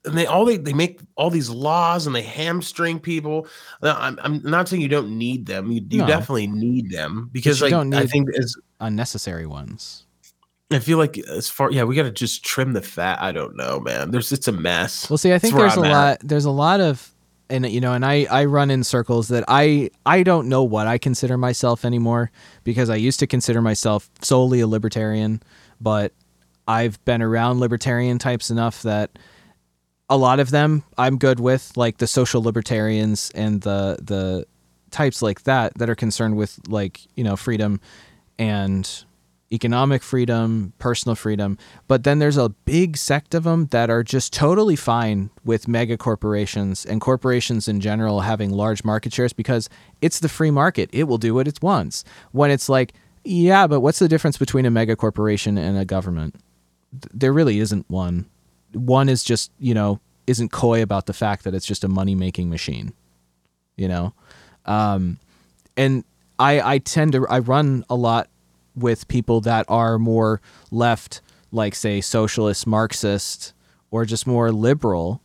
and they all they, they make all these laws and they hamstring people. I'm, I'm not saying you don't need them. You, you no. definitely need them because like I think as unnecessary ones. I feel like as far yeah, we got to just trim the fat. I don't know, man. There's it's a mess. Well, see, I think there's I'm a at. lot. There's a lot of and you know and I, I run in circles that I I don't know what I consider myself anymore because I used to consider myself solely a libertarian, but I've been around libertarian types enough that a lot of them I'm good with, like the social libertarians and the the types like that that are concerned with like you know freedom and economic freedom, personal freedom. But then there's a big sect of them that are just totally fine with mega corporations and corporations in general having large market shares because it's the free market. It will do what it wants. When it's like, yeah, but what's the difference between a mega corporation and a government? There really isn't one one is just you know isn't coy about the fact that it's just a money making machine you know um, and i i tend to i run a lot with people that are more left like say socialist marxist or just more liberal.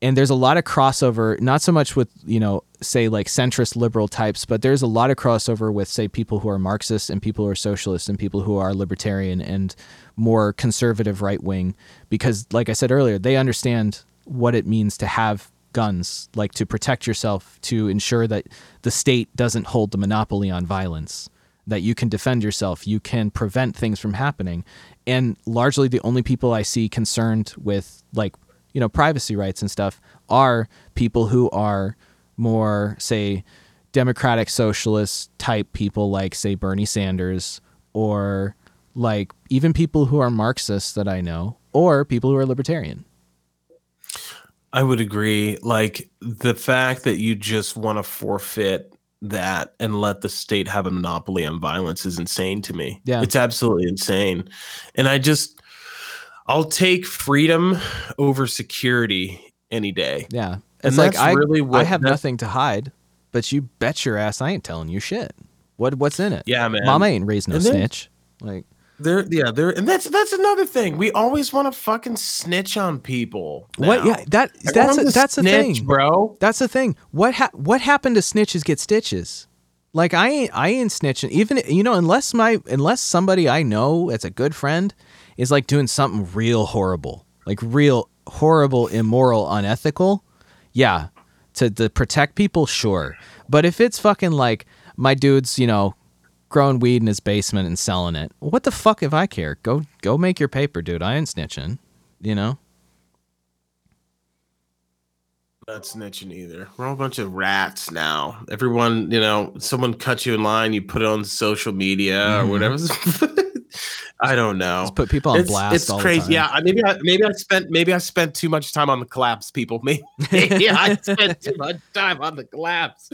And there's a lot of crossover not so much with you know say like centrist liberal types but there's a lot of crossover with say people who are marxists and people who are socialists and people who are libertarian and more conservative right wing because like i said earlier they understand what it means to have guns like to protect yourself to ensure that the state doesn't hold the monopoly on violence that you can defend yourself you can prevent things from happening and largely the only people i see concerned with like you know privacy rights and stuff are people who are more say democratic socialist type people like say Bernie Sanders or like even people who are marxists that I know or people who are libertarian. I would agree like the fact that you just want to forfeit that and let the state have a monopoly on violence is insane to me. Yeah. It's absolutely insane. And I just I'll take freedom over security any day. Yeah. It's and like I, really I have nothing to hide, but you bet your ass I ain't telling you shit. What what's in it? Yeah, man. Mama ain't raising no then, snitch. Like there, yeah, there, and that's that's another thing. We always want to fucking snitch on people. Now. What? Yeah, that that's a, that's the thing, bro. That's the thing. What ha- what happened to snitches get stitches? Like I ain't I ain't snitching. Even you know, unless my unless somebody I know that's a good friend is like doing something real horrible, like real horrible, immoral, unethical, yeah, to, to protect people, sure. But if it's fucking like my dude's, you know, growing weed in his basement and selling it, what the fuck if I care? Go go make your paper, dude. I ain't snitching, you know. Not snitching either. We're all a bunch of rats now. Everyone, you know, someone cuts you in line, you put it on social media mm-hmm. or whatever. I don't know. Just put people on it's, blast. It's crazy. Yeah, maybe I, maybe I spent maybe I spent too much time on the collapse. People, maybe yeah, I spent too much time on the collapse.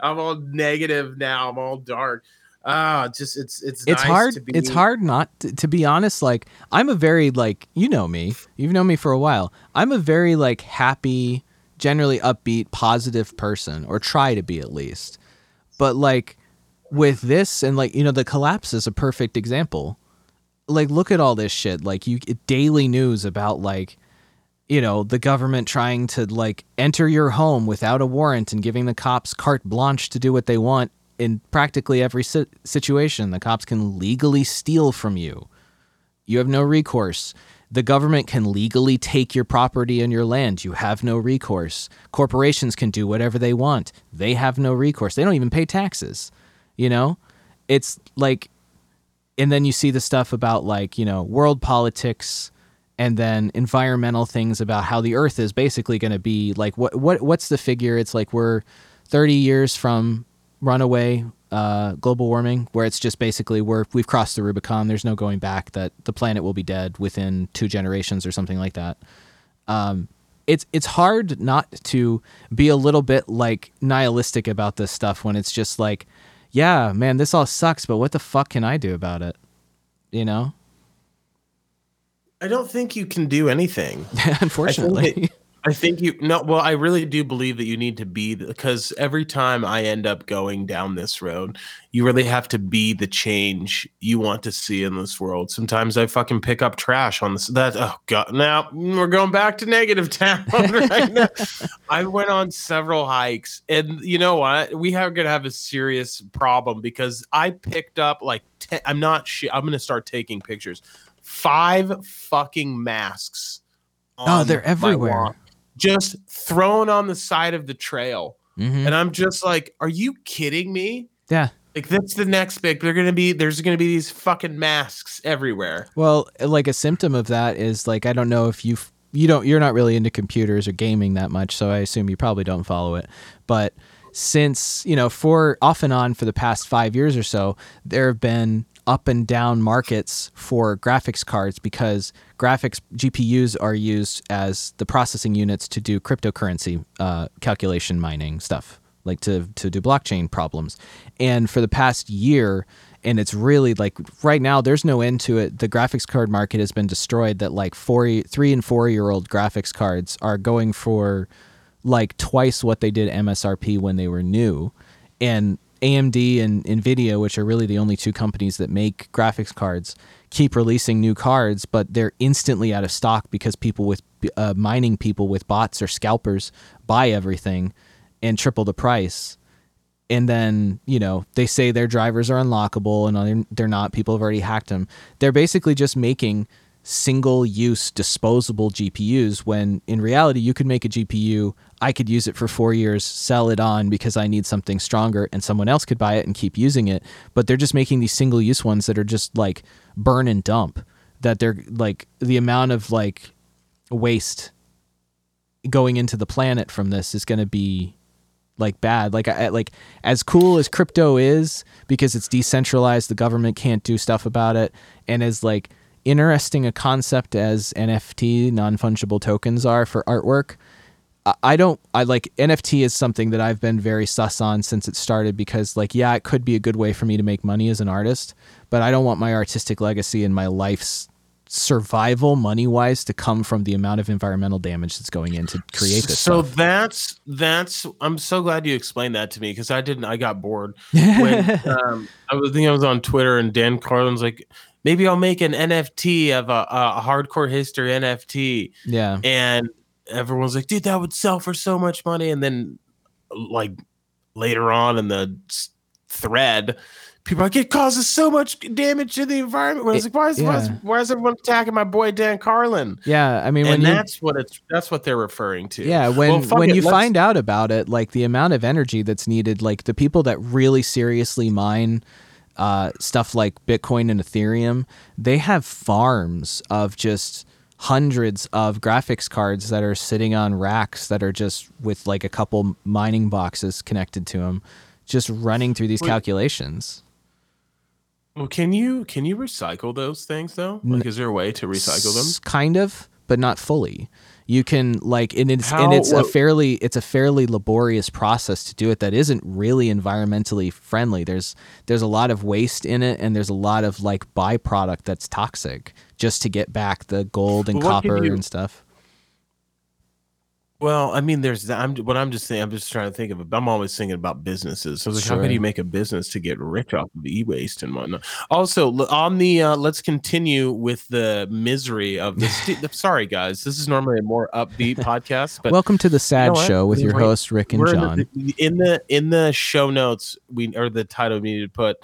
I'm all negative now. I'm all dark. Ah, uh, just it's it's it's nice hard. Be... It's hard not to, to be honest. Like I'm a very like you know me. You've known me for a while. I'm a very like happy, generally upbeat, positive person, or try to be at least. But like with this and like you know the collapse is a perfect example. Like look at all this shit. Like you daily news about like you know the government trying to like enter your home without a warrant and giving the cops carte blanche to do what they want in practically every si- situation. The cops can legally steal from you. You have no recourse. The government can legally take your property and your land. You have no recourse. Corporations can do whatever they want. They have no recourse. They don't even pay taxes. You know? It's like and then you see the stuff about like, you know, world politics and then environmental things about how the earth is basically going to be like what what what's the figure? It's like we're 30 years from runaway uh, global warming, where it's just basically we're we've crossed the Rubicon. There's no going back. That the planet will be dead within two generations or something like that. Um, it's it's hard not to be a little bit like nihilistic about this stuff when it's just like, yeah, man, this all sucks, but what the fuck can I do about it? You know. I don't think you can do anything. Unfortunately. I think you no well I really do believe that you need to be because every time I end up going down this road you really have to be the change you want to see in this world. Sometimes I fucking pick up trash on this that oh god now we're going back to negative town right now. I went on several hikes and you know what we are going to have a serious problem because I picked up like i I'm not sh- I'm going to start taking pictures. Five fucking masks. Oh, they're everywhere just thrown on the side of the trail. Mm-hmm. And I'm just like, are you kidding me? Yeah. Like that's the next big. They're gonna be there's gonna be these fucking masks everywhere. Well, like a symptom of that is like I don't know if you you don't you're not really into computers or gaming that much, so I assume you probably don't follow it. But since you know for off and on for the past five years or so, there have been up and down markets for graphics cards because graphics GPUs are used as the processing units to do cryptocurrency uh, calculation mining stuff, like to to do blockchain problems. And for the past year, and it's really like right now there's no end to it. The graphics card market has been destroyed. That like four, three and four year old graphics cards are going for like twice what they did MSRP when they were new, and AMD and Nvidia, which are really the only two companies that make graphics cards, keep releasing new cards, but they're instantly out of stock because people with uh, mining people with bots or scalpers buy everything and triple the price. And then, you know, they say their drivers are unlockable and they're not. People have already hacked them. They're basically just making single use disposable GPUs when in reality you could make a GPU, I could use it for 4 years, sell it on because I need something stronger and someone else could buy it and keep using it, but they're just making these single use ones that are just like burn and dump that they're like the amount of like waste going into the planet from this is going to be like bad. Like I, like as cool as crypto is because it's decentralized the government can't do stuff about it and as like interesting a concept as NFT non-fungible tokens are for artwork I don't I like NFT is something that I've been very sus on since it started because like yeah it could be a good way for me to make money as an artist but I don't want my artistic legacy and my life's survival money wise to come from the amount of environmental damage that's going in to create this so stuff. that's that's i'm so glad you explained that to me because i didn't i got bored when um, i was thinking i was on twitter and dan carlin's like maybe i'll make an nft of a, a hardcore history nft yeah and everyone's like, dude, that would sell for so much money. And then, like, later on in the thread, people are like, it causes so much damage to the environment. I was like, why is, yeah. why, is, why is everyone attacking my boy Dan Carlin? Yeah, I mean, and that's what it's that's what they're referring to. Yeah, when well, when it, you find out about it, like the amount of energy that's needed, like the people that really seriously mine. Uh, stuff like Bitcoin and Ethereum, they have farms of just hundreds of graphics cards that are sitting on racks that are just with like a couple mining boxes connected to them, just running through these Wait. calculations. Well, can you can you recycle those things though? Like, is there a way to recycle them? Kind of, but not fully you can like and it's How, and it's a fairly it's a fairly laborious process to do it that isn't really environmentally friendly. There's there's a lot of waste in it and there's a lot of like byproduct that's toxic just to get back the gold and copper you, and stuff Well, I mean, there's that. I'm what I'm just saying. I'm just trying to think of. I'm always thinking about businesses. So, like, sure. how can you make a business to get rich off of e-waste and whatnot? Also, on the uh, let's continue with the misery of this. sorry, guys. This is normally a more upbeat podcast, but welcome to the sad you know show with your host Rick and John. In the, in the in the show notes, we or the title we need to put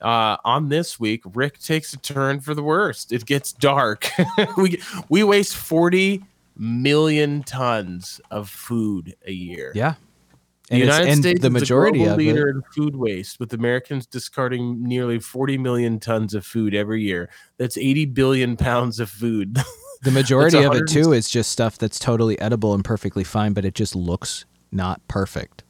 uh, on this week, Rick takes a turn for the worst. It gets dark. we we waste forty million tons of food a year. Yeah. The and United States the majority of leader it. in food waste, with Americans discarding nearly 40 million tons of food every year. That's 80 billion pounds of food. The majority of it too is just stuff that's totally edible and perfectly fine, but it just looks not perfect.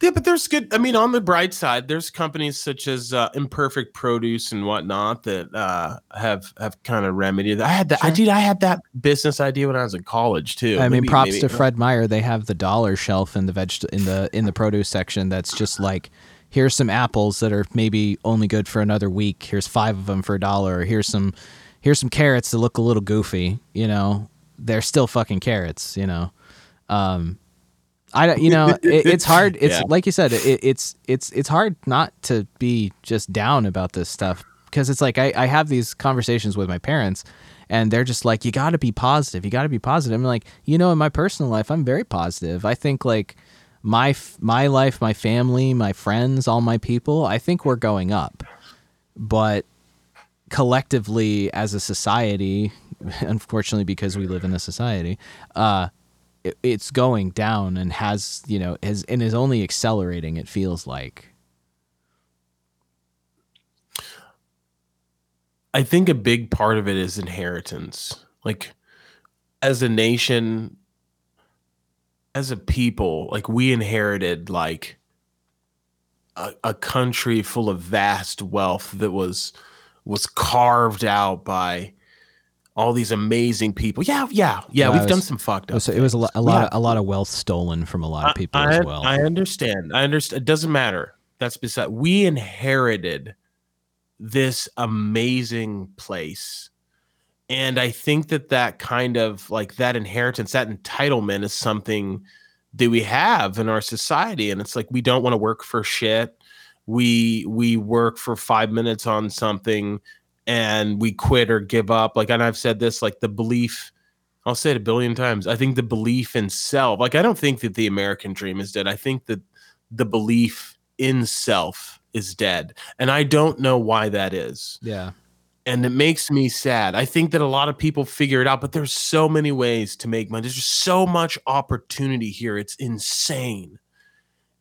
Yeah, but there's good. I mean, on the bright side, there's companies such as uh, Imperfect Produce and whatnot that uh, have have kind of remedied. I had that. Sure. I did. I had that business idea when I was in college too. I maybe, mean, props maybe. to Fred Meyer. They have the dollar shelf in the veg in the in the produce section. That's just like here's some apples that are maybe only good for another week. Here's five of them for a dollar. Here's some here's some carrots that look a little goofy. You know, they're still fucking carrots. You know. Um, I don't, you know, it, it's hard. It's yeah. like you said, it, it's it's it's hard not to be just down about this stuff because it's like I, I have these conversations with my parents, and they're just like, you got to be positive. You got to be positive. I'm like, you know, in my personal life, I'm very positive. I think like my my life, my family, my friends, all my people, I think we're going up, but collectively as a society, unfortunately, because we live in a society, uh, it's going down and has you know has and is only accelerating it feels like. I think a big part of it is inheritance. Like as a nation as a people like we inherited like a, a country full of vast wealth that was was carved out by all these amazing people. Yeah, yeah, yeah. we've was, done some fucked up. So it was a, lot, a lot, of, a lot of wealth stolen from a lot of people I, as well. I understand. I understand. It doesn't matter. That's beside. We inherited this amazing place, and I think that that kind of like that inheritance, that entitlement, is something that we have in our society, and it's like we don't want to work for shit. We we work for five minutes on something and we quit or give up. Like, and I've said this, like the belief, I'll say it a billion times. I think the belief in self, like, I don't think that the American dream is dead. I think that the belief in self is dead. And I don't know why that is. Yeah. And it makes me sad. I think that a lot of people figure it out, but there's so many ways to make money. There's just so much opportunity here. It's insane.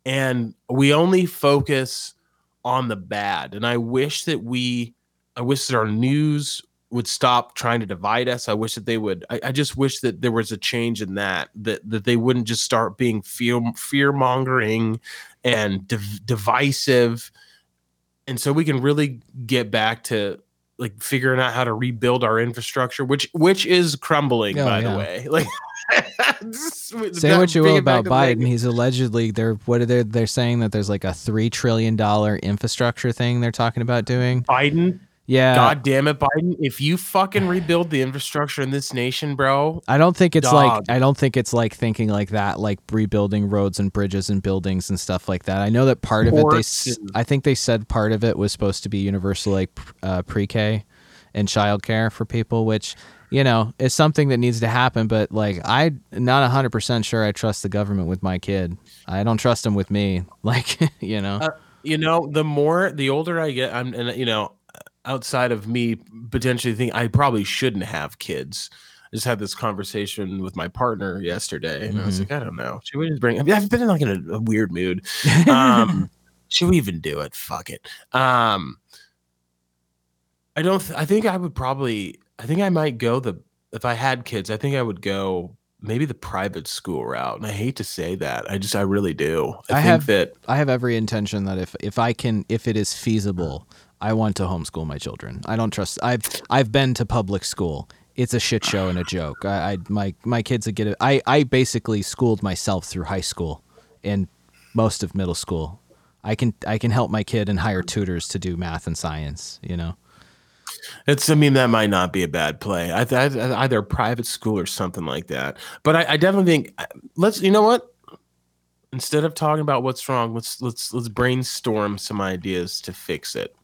And we only focus on the bad. And I wish that we I wish that our news would stop trying to divide us. I wish that they would. I, I, just wish that there was a change in that. That that they wouldn't just start being fear fear mongering and div- divisive, and so we can really get back to like figuring out how to rebuild our infrastructure, which which is crumbling, oh, by yeah. the way. Like. Say what you will about Biden. He's allegedly they're what are they they're saying that there's like a three trillion dollar infrastructure thing they're talking about doing. Biden yeah. God damn it, Biden. If you fucking rebuild the infrastructure in this nation, bro. I don't think it's dog. like I don't think it's like thinking like that, like rebuilding roads and bridges and buildings and stuff like that. I know that part of it they I think they said part of it was supposed to be universal like uh, pre-K and childcare for people, which you know, is something that needs to happen, but like I'm not 100% sure I trust the government with my kid. I don't trust them with me. Like, you know. Uh, you know, the more the older I get, I'm and you know, outside of me potentially think I probably shouldn't have kids. I just had this conversation with my partner yesterday, and mm-hmm. I was mm-hmm. like, I don't know. Should we just bring? I mean, I've been in like in a, a weird mood. Um, should we even do it? Fuck it. Um, I don't. Th- I think I would probably. I think I might go the. If I had kids, I think I would go maybe the private school route. And I hate to say that. I just. I really do. I, I have that. I have every intention that if if I can, if it is feasible I want to homeschool my children. I don't trust. I've I've been to public school. It's a shit show and a joke. I, I my my kids would get it. I I basically schooled myself through high school and most of middle school. I can I can help my kid and hire tutors to do math and science. You know. It's. I mean, that might not be a bad play. I, I, either private school or something like that. But I, I definitely think uh, let's. You know what? Instead of talking about what's wrong, let's let's let's brainstorm some ideas to fix it.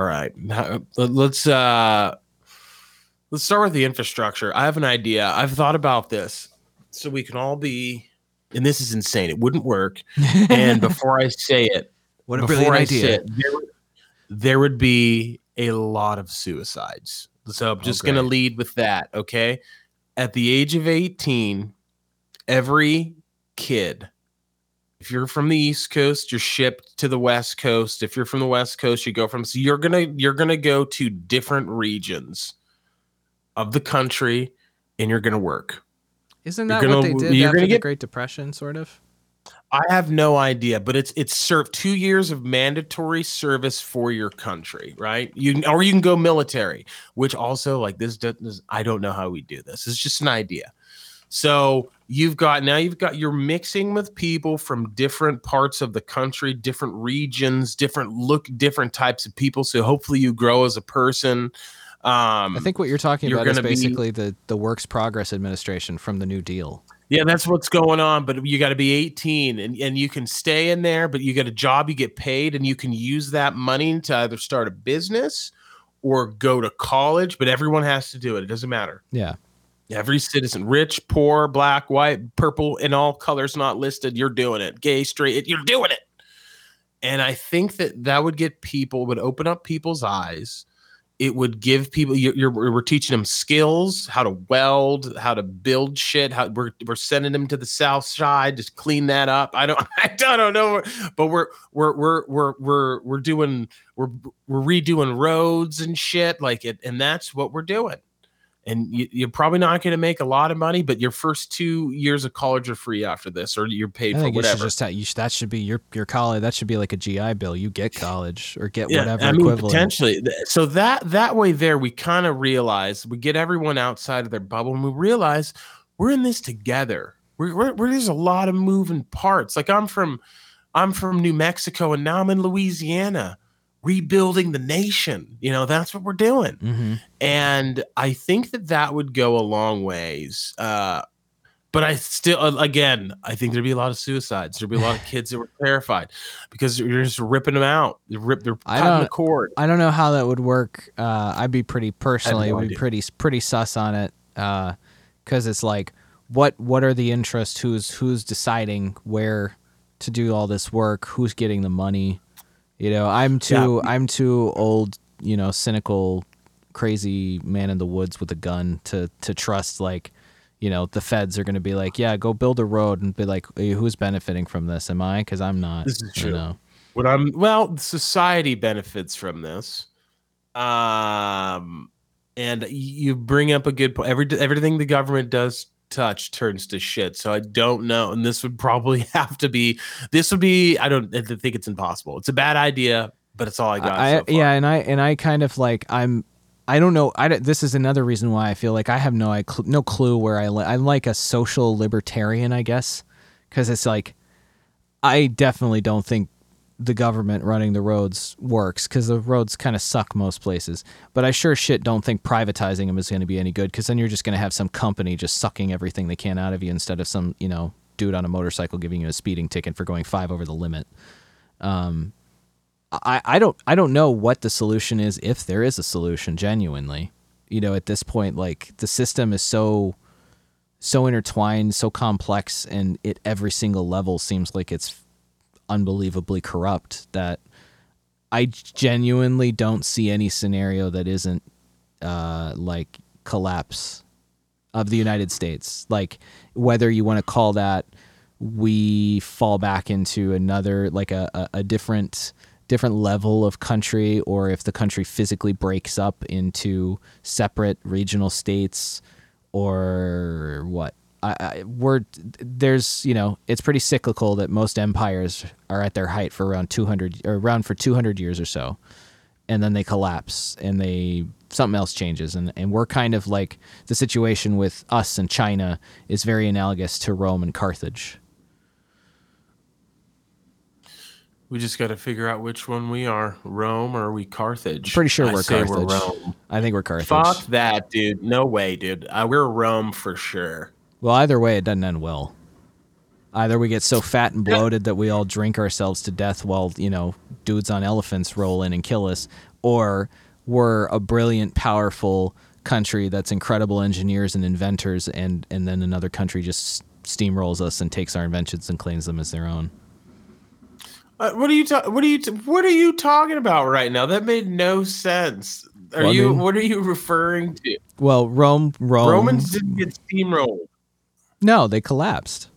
All right, let's uh let's start with the infrastructure. I have an idea. I've thought about this, so we can all be. And this is insane. It wouldn't work. And before I say it, what a brilliant idea! It, there, there would be a lot of suicides. So I'm just going to lead with that. Okay. At the age of 18, every kid, if you're from the East Coast, you're shipped to the West Coast. If you're from the West Coast, you go from, so you're going to, you're going to go to different regions of the country and you're going to work. Isn't that gonna, what they did after the get, Great Depression, sort of? I have no idea, but it's it's served two years of mandatory service for your country, right? You or you can go military, which also like this does I don't know how we do this. It's just an idea. So you've got now you've got you're mixing with people from different parts of the country, different regions, different look, different types of people. So hopefully you grow as a person. Um, I think what you're talking you're about is basically be, the the Works Progress Administration from the New Deal. Yeah, that's what's going on. But you got to be 18 and, and you can stay in there, but you get a job, you get paid, and you can use that money to either start a business or go to college. But everyone has to do it. It doesn't matter. Yeah. Every citizen, rich, poor, black, white, purple, in all colors not listed, you're doing it. Gay, straight, you're doing it. And I think that that would get people, would open up people's eyes it would give people you're, you're, we're teaching them skills how to weld how to build shit how we're, we're sending them to the south side to clean that up i don't i don't know but we're we're we're we're we're, we're doing we're we're redoing roads and shit like it and that's what we're doing and you, are probably not going to make a lot of money, but your first two years of college are free after this, or you're paid I for whatever. just should, that should be your your college. That should be like a GI Bill. You get college or get yeah, whatever I mean, equivalent. Potentially, so that that way there, we kind of realize we get everyone outside of their bubble, and we realize we're in this together. We're, we're, we're there's a lot of moving parts. Like I'm from I'm from New Mexico, and now I'm in Louisiana rebuilding the nation. You know, that's what we're doing. Mm-hmm. And I think that that would go a long ways. Uh, but I still, again, I think there'd be a lot of suicides. There'd be a lot of kids that were terrified because you're just ripping them out. They're, rip, they're cutting the cord. I don't know how that would work. Uh, I'd be pretty personally, no would be pretty pretty sus on it because uh, it's like, what what are the interests? Who's who's deciding where to do all this work? Who's getting the money? You know, I'm too yeah. I'm too old, you know, cynical, crazy man in the woods with a gun to to trust like, you know, the feds are going to be like, yeah, go build a road and be like, hey, who's benefiting from this? Am I? Because I'm not. This is true. You know? What I'm well, society benefits from this. Um, and you bring up a good point. Every everything the government does touch turns to shit. So I don't know. And this would probably have to be this would be I don't I think it's impossible. It's a bad idea, but it's all I got. I, so yeah, and I and I kind of like I'm I don't know. I don't, this is another reason why I feel like I have no I cl- no clue where I li- I'm like a social libertarian, I guess, because it's like I definitely don't think the government running the roads works because the roads kind of suck most places. But I sure shit don't think privatizing them is going to be any good because then you're just going to have some company just sucking everything they can out of you instead of some you know dude on a motorcycle giving you a speeding ticket for going five over the limit. Um, I I don't I don't know what the solution is if there is a solution genuinely. You know, at this point, like the system is so so intertwined, so complex, and at every single level seems like it's unbelievably corrupt that I genuinely don't see any scenario that isn't uh, like collapse of the United States. Like whether you want to call that we fall back into another like a, a, a different different level of country or if the country physically breaks up into separate regional states or what I, I, we're there's you know it's pretty cyclical that most empires are at their height for around 200 or around for 200 years or so and then they collapse and they something else changes and, and we're kind of like the situation with us and China is very analogous to Rome and Carthage We just got to figure out which one we are, Rome or are we Carthage? Pretty sure we're Carthage. We're Rome. I think we're Carthage. Fuck that, dude. No way, dude. Uh, we're Rome for sure. Well, either way, it doesn't end well. Either we get so fat and bloated that we all drink ourselves to death while you know dudes on elephants roll in and kill us, or we're a brilliant, powerful country that's incredible engineers and inventors, and and then another country just steamrolls us and takes our inventions and claims them as their own. Uh, what are you ta- what are you t- what are you talking about right now? That made no sense. Are well, you I mean, what are you referring to? Well, Rome Rome Romans didn't get steamrolled. No, they collapsed.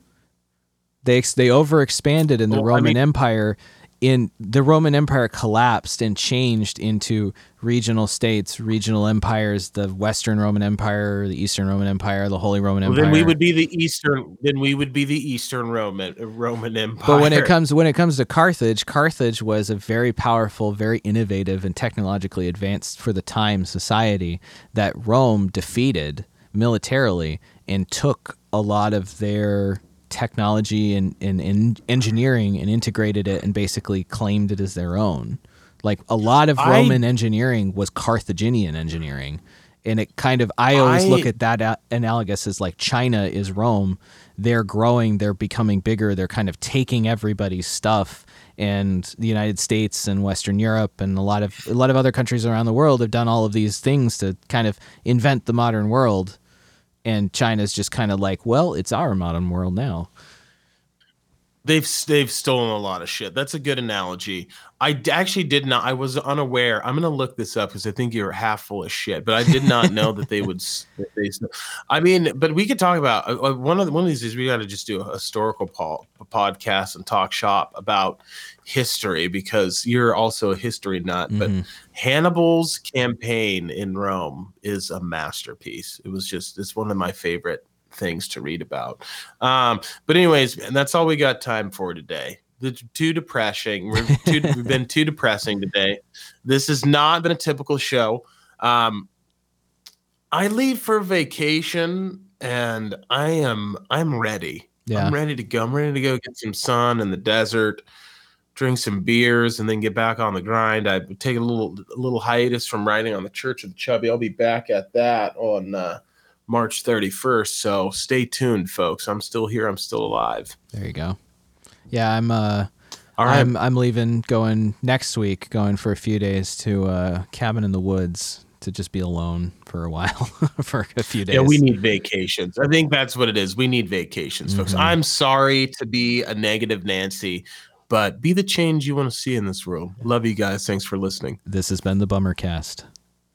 They they overexpanded in the well, Roman I mean, Empire in the Roman Empire collapsed and changed into regional states, regional empires, the Western Roman Empire, the Eastern Roman Empire, the Holy Roman Empire. Well, then we would be the Eastern. Then we would be the Eastern Roman uh, Roman Empire. But when it comes when it comes to Carthage, Carthage was a very powerful, very innovative, and technologically advanced for the time society that Rome defeated militarily and took a lot of their technology and, and, and engineering and integrated it and basically claimed it as their own. Like a lot of Roman I, engineering was Carthaginian engineering. And it kind of, I always I, look at that a- analogous as like China is Rome. They're growing, they're becoming bigger, they're kind of taking everybody's stuff. And the United States and Western Europe and a lot of a lot of other countries around the world have done all of these things to kind of invent the modern world and China's just kind of like, well, it's our modern world now. They've they've stolen a lot of shit. That's a good analogy. I actually did not. I was unaware. I'm gonna look this up because I think you're half full of shit. But I did not know that they would. That they, I mean, but we could talk about uh, uh one of the, one of these days. we got to just do a historical po- a podcast and talk shop about history because you're also a history nut. Mm-hmm. But Hannibal's campaign in Rome is a masterpiece. It was just it's one of my favorite things to read about. Um, but anyways, and that's all we got time for today. The too depressing. We're too, we've been too depressing today. This has not been a typical show. Um, I leave for vacation and I am I'm ready. Yeah. I'm ready to go. I'm ready to go get some sun in the desert, drink some beers, and then get back on the grind. I take a little a little hiatus from writing on the Church of the Chubby. I'll be back at that on uh, March 31st. So stay tuned, folks. I'm still here. I'm still alive. There you go. Yeah, I'm. Uh, All right. I'm I'm leaving, going next week, going for a few days to uh, cabin in the woods to just be alone for a while for a few days. Yeah, we need vacations. I think that's what it is. We need vacations, mm-hmm. folks. I'm sorry to be a negative Nancy, but be the change you want to see in this world. Love you guys. Thanks for listening. This has been the Bummercast.